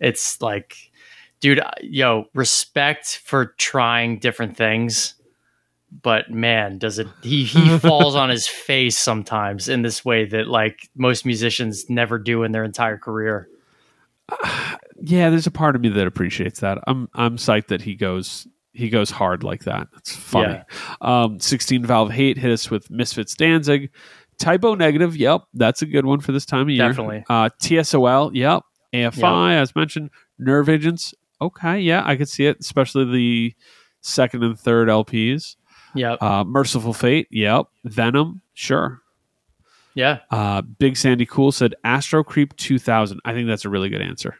it's like dude uh, yo respect for trying different things but man does it he, he falls on his face sometimes in this way that like most musicians never do in their entire career Yeah, there's a part of me that appreciates that. I'm I'm psyched that he goes he goes hard like that. It's funny. Um, 16 Valve Hate hit us with Misfits Danzig. Type O Negative, yep, that's a good one for this time of year. Definitely. Uh, TSOL, yep. AFI, as mentioned. Nerve Agents, okay, yeah, I could see it, especially the second and third LPs. yep Uh, Mercyful Fate, yep. Venom, sure. yeah Uh, Big Sandy Cool said Astro Creep 2000. I think that's a really good answer.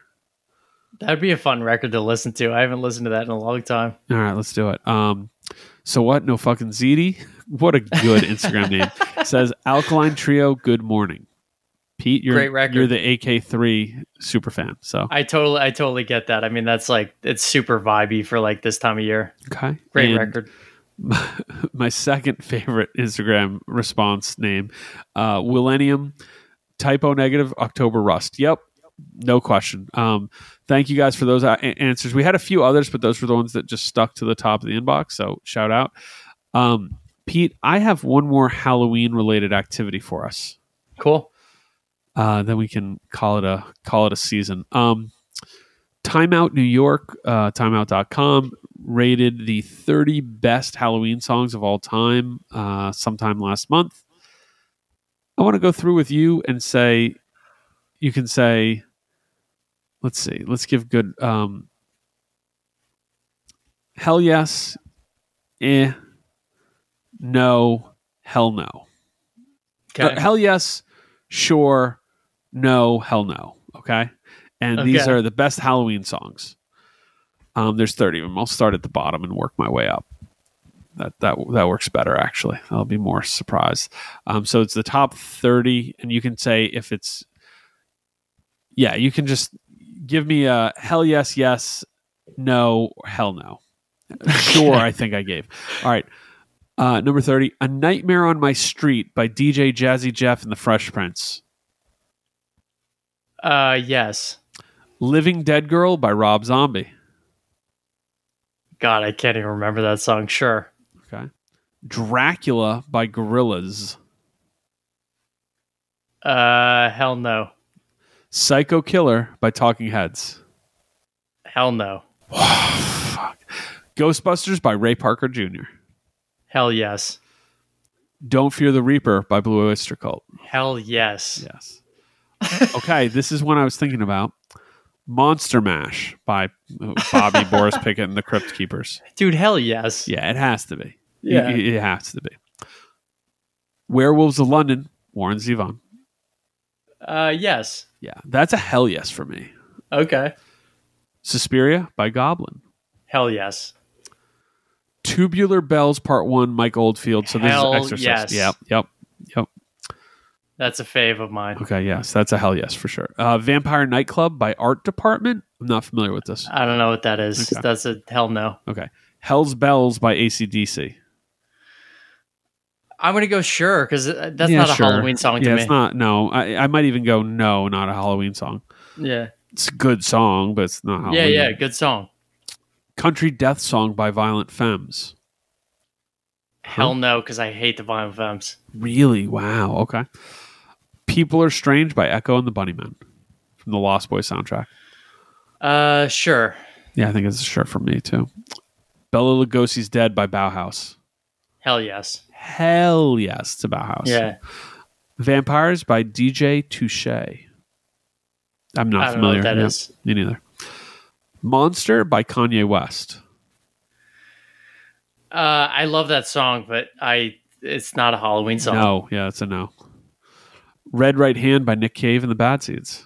that'd be a fun record to listen to i haven't listened to that in a long time All right, let's do it. Um, so what? No fucking ZD. What a good Instagram name. Says Alkaline Trio. Good morning, Pete. You're Great record. You're the AK3 super fan. So i totally i totally get that i mean that's like it's super vibey for like this time of year okay, great And record My second favorite Instagram response name, uh, Millennium Type O Negative October Rust. Yep, no question. Um, thank you guys for those a- answers. We had a few others, but those were the ones that just stuck to the top of the inbox. So shout out, um, Pete. I have one more Halloween related activity for us. cool Uh, then we can call it a call it a season. Um, Timeout New York, uh, timeout.com rated the 30 best Halloween songs of all time uh, sometime last month. I want to go through with you and say, you can say, let's see, let's give good. Um, hell yes, eh, no, hell no. okay Uh, hell yes, sure, no, hell no. Okay. And these are the best Halloween songs. Um, there's 30 of them. I'll start at the bottom and work my way up. that that that works better actually. I'll be more surprised. Um, so it's the top thirty, and you can say if it's yeah, you can just give me a hell yes, yes, no, hell no. Sure, I think I gave. All right. Uh, number 30, A Nightmare on My Street by DJ Jazzy Jeff and the Fresh Prince. Uh, yes. Living Dead Girl by Rob Zombie. God, I can't even remember that song. Sure. Okay. Dracula by Gorillaz. Uh, hell no. Psycho Killer by Talking Heads. Hell no. Fuck. Ghostbusters by Ray Parker Jr. Hell yes. Don't Fear the Reaper by Blue Oyster Cult. Hell yes. Yes. Okay, this is one I was thinking about. Monster Mash by Bobby Boris Pickett and the Crypt Keepers. Dude, hell yes. Yeah, it has to be. Yeah. It, it has to be. Werewolves of London, Warren Zevon. Uh, yes. Yeah, that's a hell yes for me. Okay. Suspiria by Goblin. Hell yes. Tubular Bells Part 1, Mike Oldfield. So this Hell is Exorcist. yes. Yep, yep, yep. That's a fave of mine. Okay, yes, that's a hell yes for sure. Uh, Vampire Nightclub by Art Department. I'm not familiar with this. I don't know what that is. Okay. That's a hell no. Okay. Hell's Bells by ACDC. I'm gonna go sure because that's Yeah, not a sure. Halloween song to yeah, me. it's not. No, I, I might even go no, not a Halloween song. yeah. It's a good song, but it's not Halloween. Yeah, yeah. Good song. Country Death Song by Violent Femmes. Hell no, because I hate the Violent Femmes. Really? Wow. Okay. People Are Strange by Echo and the Bunnymen from the Lost Boys soundtrack. Uh, sure. Yeah, I think it's a shirt for me too. Bela Lugosi's Dead by Bauhaus. Hell yes. Hell yes to Bauhaus. Yeah. Vampires by DJ Touche. I'm not I don't know familiar. what that Yep, is. Me neither. Monster by Kanye West. Uh, I love that song, but I it's not a Halloween song. No, yeah, it's a no. Red Right Hand by Nick Cave and the Bad Seeds.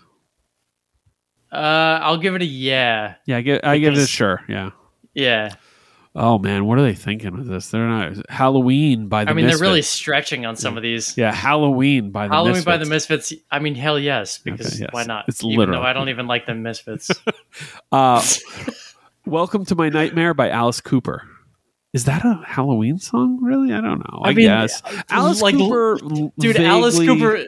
Uh, I'll give it a yeah. Yeah, I give, I give it a sure. Yeah. Yeah. Oh man, what are they thinking with this? They're not Halloween by the I mean, Misfits. they're really stretching on some of these. yeah, Halloween by the Halloween Misfits. by the Misfits. I mean, hell yes, because Okay, yes. why not? It's Even literal. I don't even like the Misfits. Uh, Welcome to My Nightmare by Alice Cooper. Is that a Halloween song? Really? I don't know. I, I mean, guess Alice like, Cooper, Dude, Alice Cooper,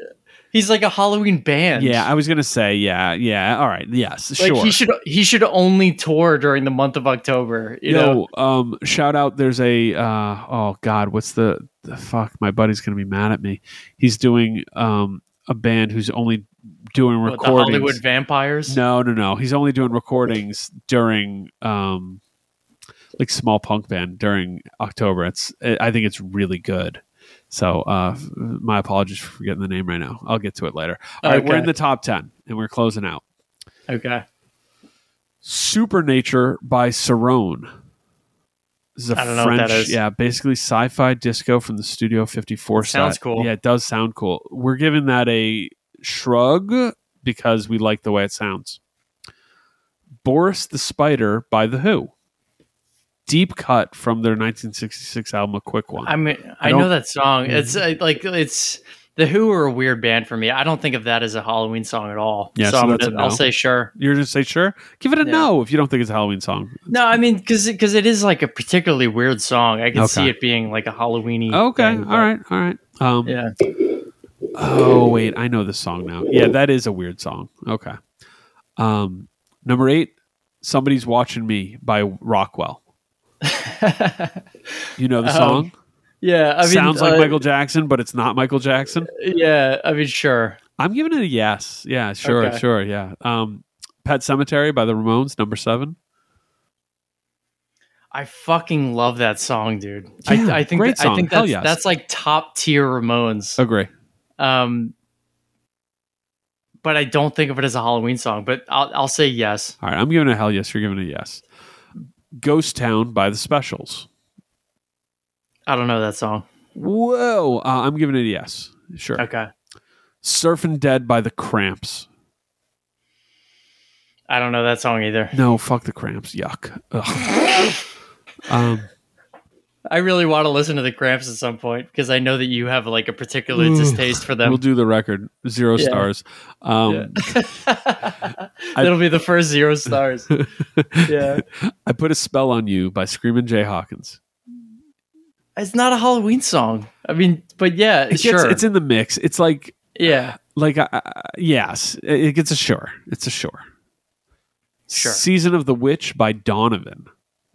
he's like a Halloween band. Yeah, I was gonna say yeah, yeah. All right, yes, like sure. he should he should only tour during the month of October. You know, um, shout out. There's a uh, oh god, what's the, the fuck? My buddy's gonna be mad at me. He's doing um a band who's only doing What, recordings. Hollywood Vampires. No, no, no. He's only doing recordings during um like small punk band during October. It's I think it's really good. So uh my apologies for forgetting the name right now. I'll get to it later. All right, we're in the top 10 and we're closing out. Okay, Supernature by Cerrone. This is a I don't know what French, that is. yeah, basically sci-fi disco from the Studio 54 Sounds set. cool. Yeah, it does sound cool. We're giving that a shrug because we like the way it sounds. Boris the Spider by The Who. Deep cut from their 1966 album, A Quick One. I mean, I I, know that song. It's uh, like it's the Who are a weird band for me. I don't think of that as a Halloween song at all. Yeah, so, so I'm that's a gonna, I'll say sure. You're to say sure? Give it a Yeah. no if you don't think it's a Halloween song. No, I mean because because it is like a particularly weird song. I can Okay. see it being like a Halloweeny. Okay, thing, all right, all right. Um, Yeah. Oh wait, I know this song now. Yeah, that is a weird song. Okay. Um, number eight, "Somebody's Watching Me" by Rockwell. You know the Um, song? yeah. I mean, Sounds like uh, Michael Jackson, but it's not Michael Jackson. Yeah. I mean, sure. I'm giving it a yes. Yeah, sure, Okay. sure. Yeah. Um, "Pet Sematary" by the Ramones, number seven. I fucking love that song, dude. Yeah, I, I think that-. I think that's yes. that's like top tier Ramones. Agree. Um, but I don't think of it as a Halloween song. But I'll I'll say yes. All right, I'm giving a hell yes. You're giving a yes. "Ghost Town" by the Specials. I don't know that song. Whoa, uh, I'm giving it a yes. Sure. Okay. "Surfing Dead" by the Cramps. I don't know that song either. No, fuck the cramps. Yuck. Ugh. um, I really want to listen to the Cramps at some point because I know that you have like a particular Ooh, distaste for them. We'll do the record. Zero Yeah. stars. Um, Yeah. That'll be the first zero stars. yeah. I put a spell on you by Screaming Jay Hawkins. It's not a Halloween song. I mean, but yeah, It gets, sure. It's in the mix. It's like, yeah. like, uh, uh, yes, it gets a sure. It's a sure. Sure. Season of the Witch by Donovan.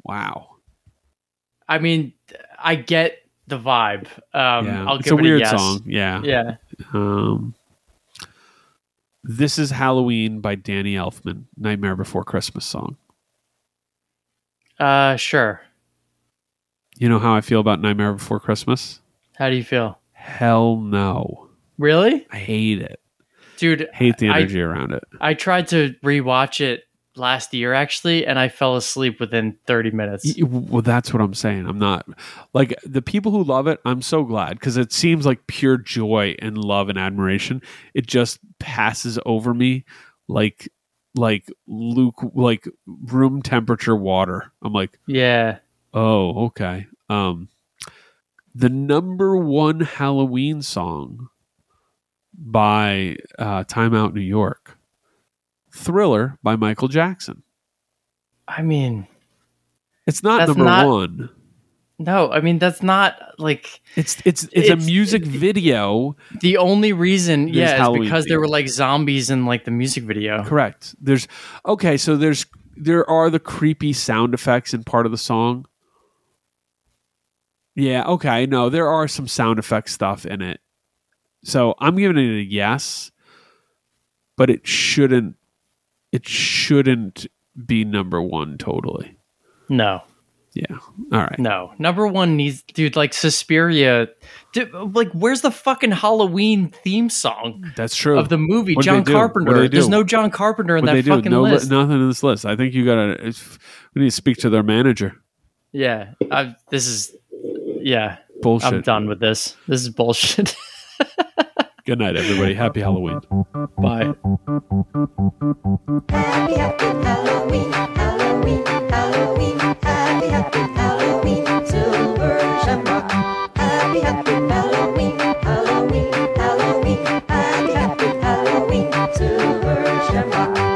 Wow. I mean, I get the vibe. Um, yeah, I'll it's give a it weird a yes. song. Yeah. Yeah. Um, this is Halloween by Danny Elfman. Nightmare Before Christmas song. Uh, sure. You know how I feel about Nightmare Before Christmas? How do you feel? Hell no. Really, I hate it. dude? Hate the I- energy around it. I tried to rewatch it last year actually, and I fell asleep within 30 minutes. Well, that's what I'm saying. I'm not like the people who love it. I'm so glad because it seems like pure joy and love and admiration. It just passes over me like like luke like room temperature water. I'm like, Yeah. oh, okay. Um, the number one Halloween song by uh, Time Out New York, Thriller by Michael Jackson. I mean, It's not number not- one. no. I mean, that's not like It's it's it's, a It's- music video. the only reason. Yeah, is Halloween because there were like zombies in like the music video. Correct. There's okay, so there's there are the creepy sound effects in part of the song. Yeah, okay. No, there are some sound effect stuff in it. So I'm giving it a yes, but it shouldn't it shouldn't be number one totally. No, Yeah. All right. no. Number one needs, dude. Like Suspiria. Dude, like, where's the fucking Halloween theme song That's true. of the movie? What'd John? What'd Carpenter. There's no John Carpenter in what that fucking No, li- list. nothing in this list. I think you gotta. We need to speak to their manager. Yeah, I've, this is. Yeah, Bullshit. I'm done with this. This is bullshit. Good night, everybody. Happy Halloween. Bye. Happy, happy Halloween, Halloween, Halloween. Happy, happy Halloween, silver shamrock. Happy, happy Halloween, Halloween, Halloween. Happy, happy Halloween, silver shamrock.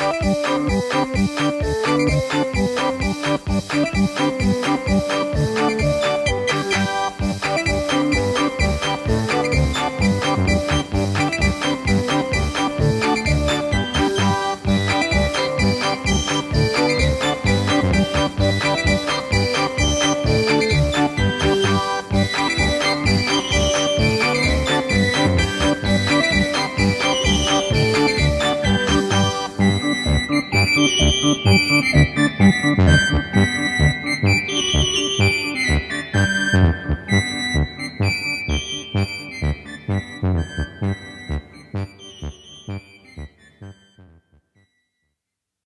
Thank you.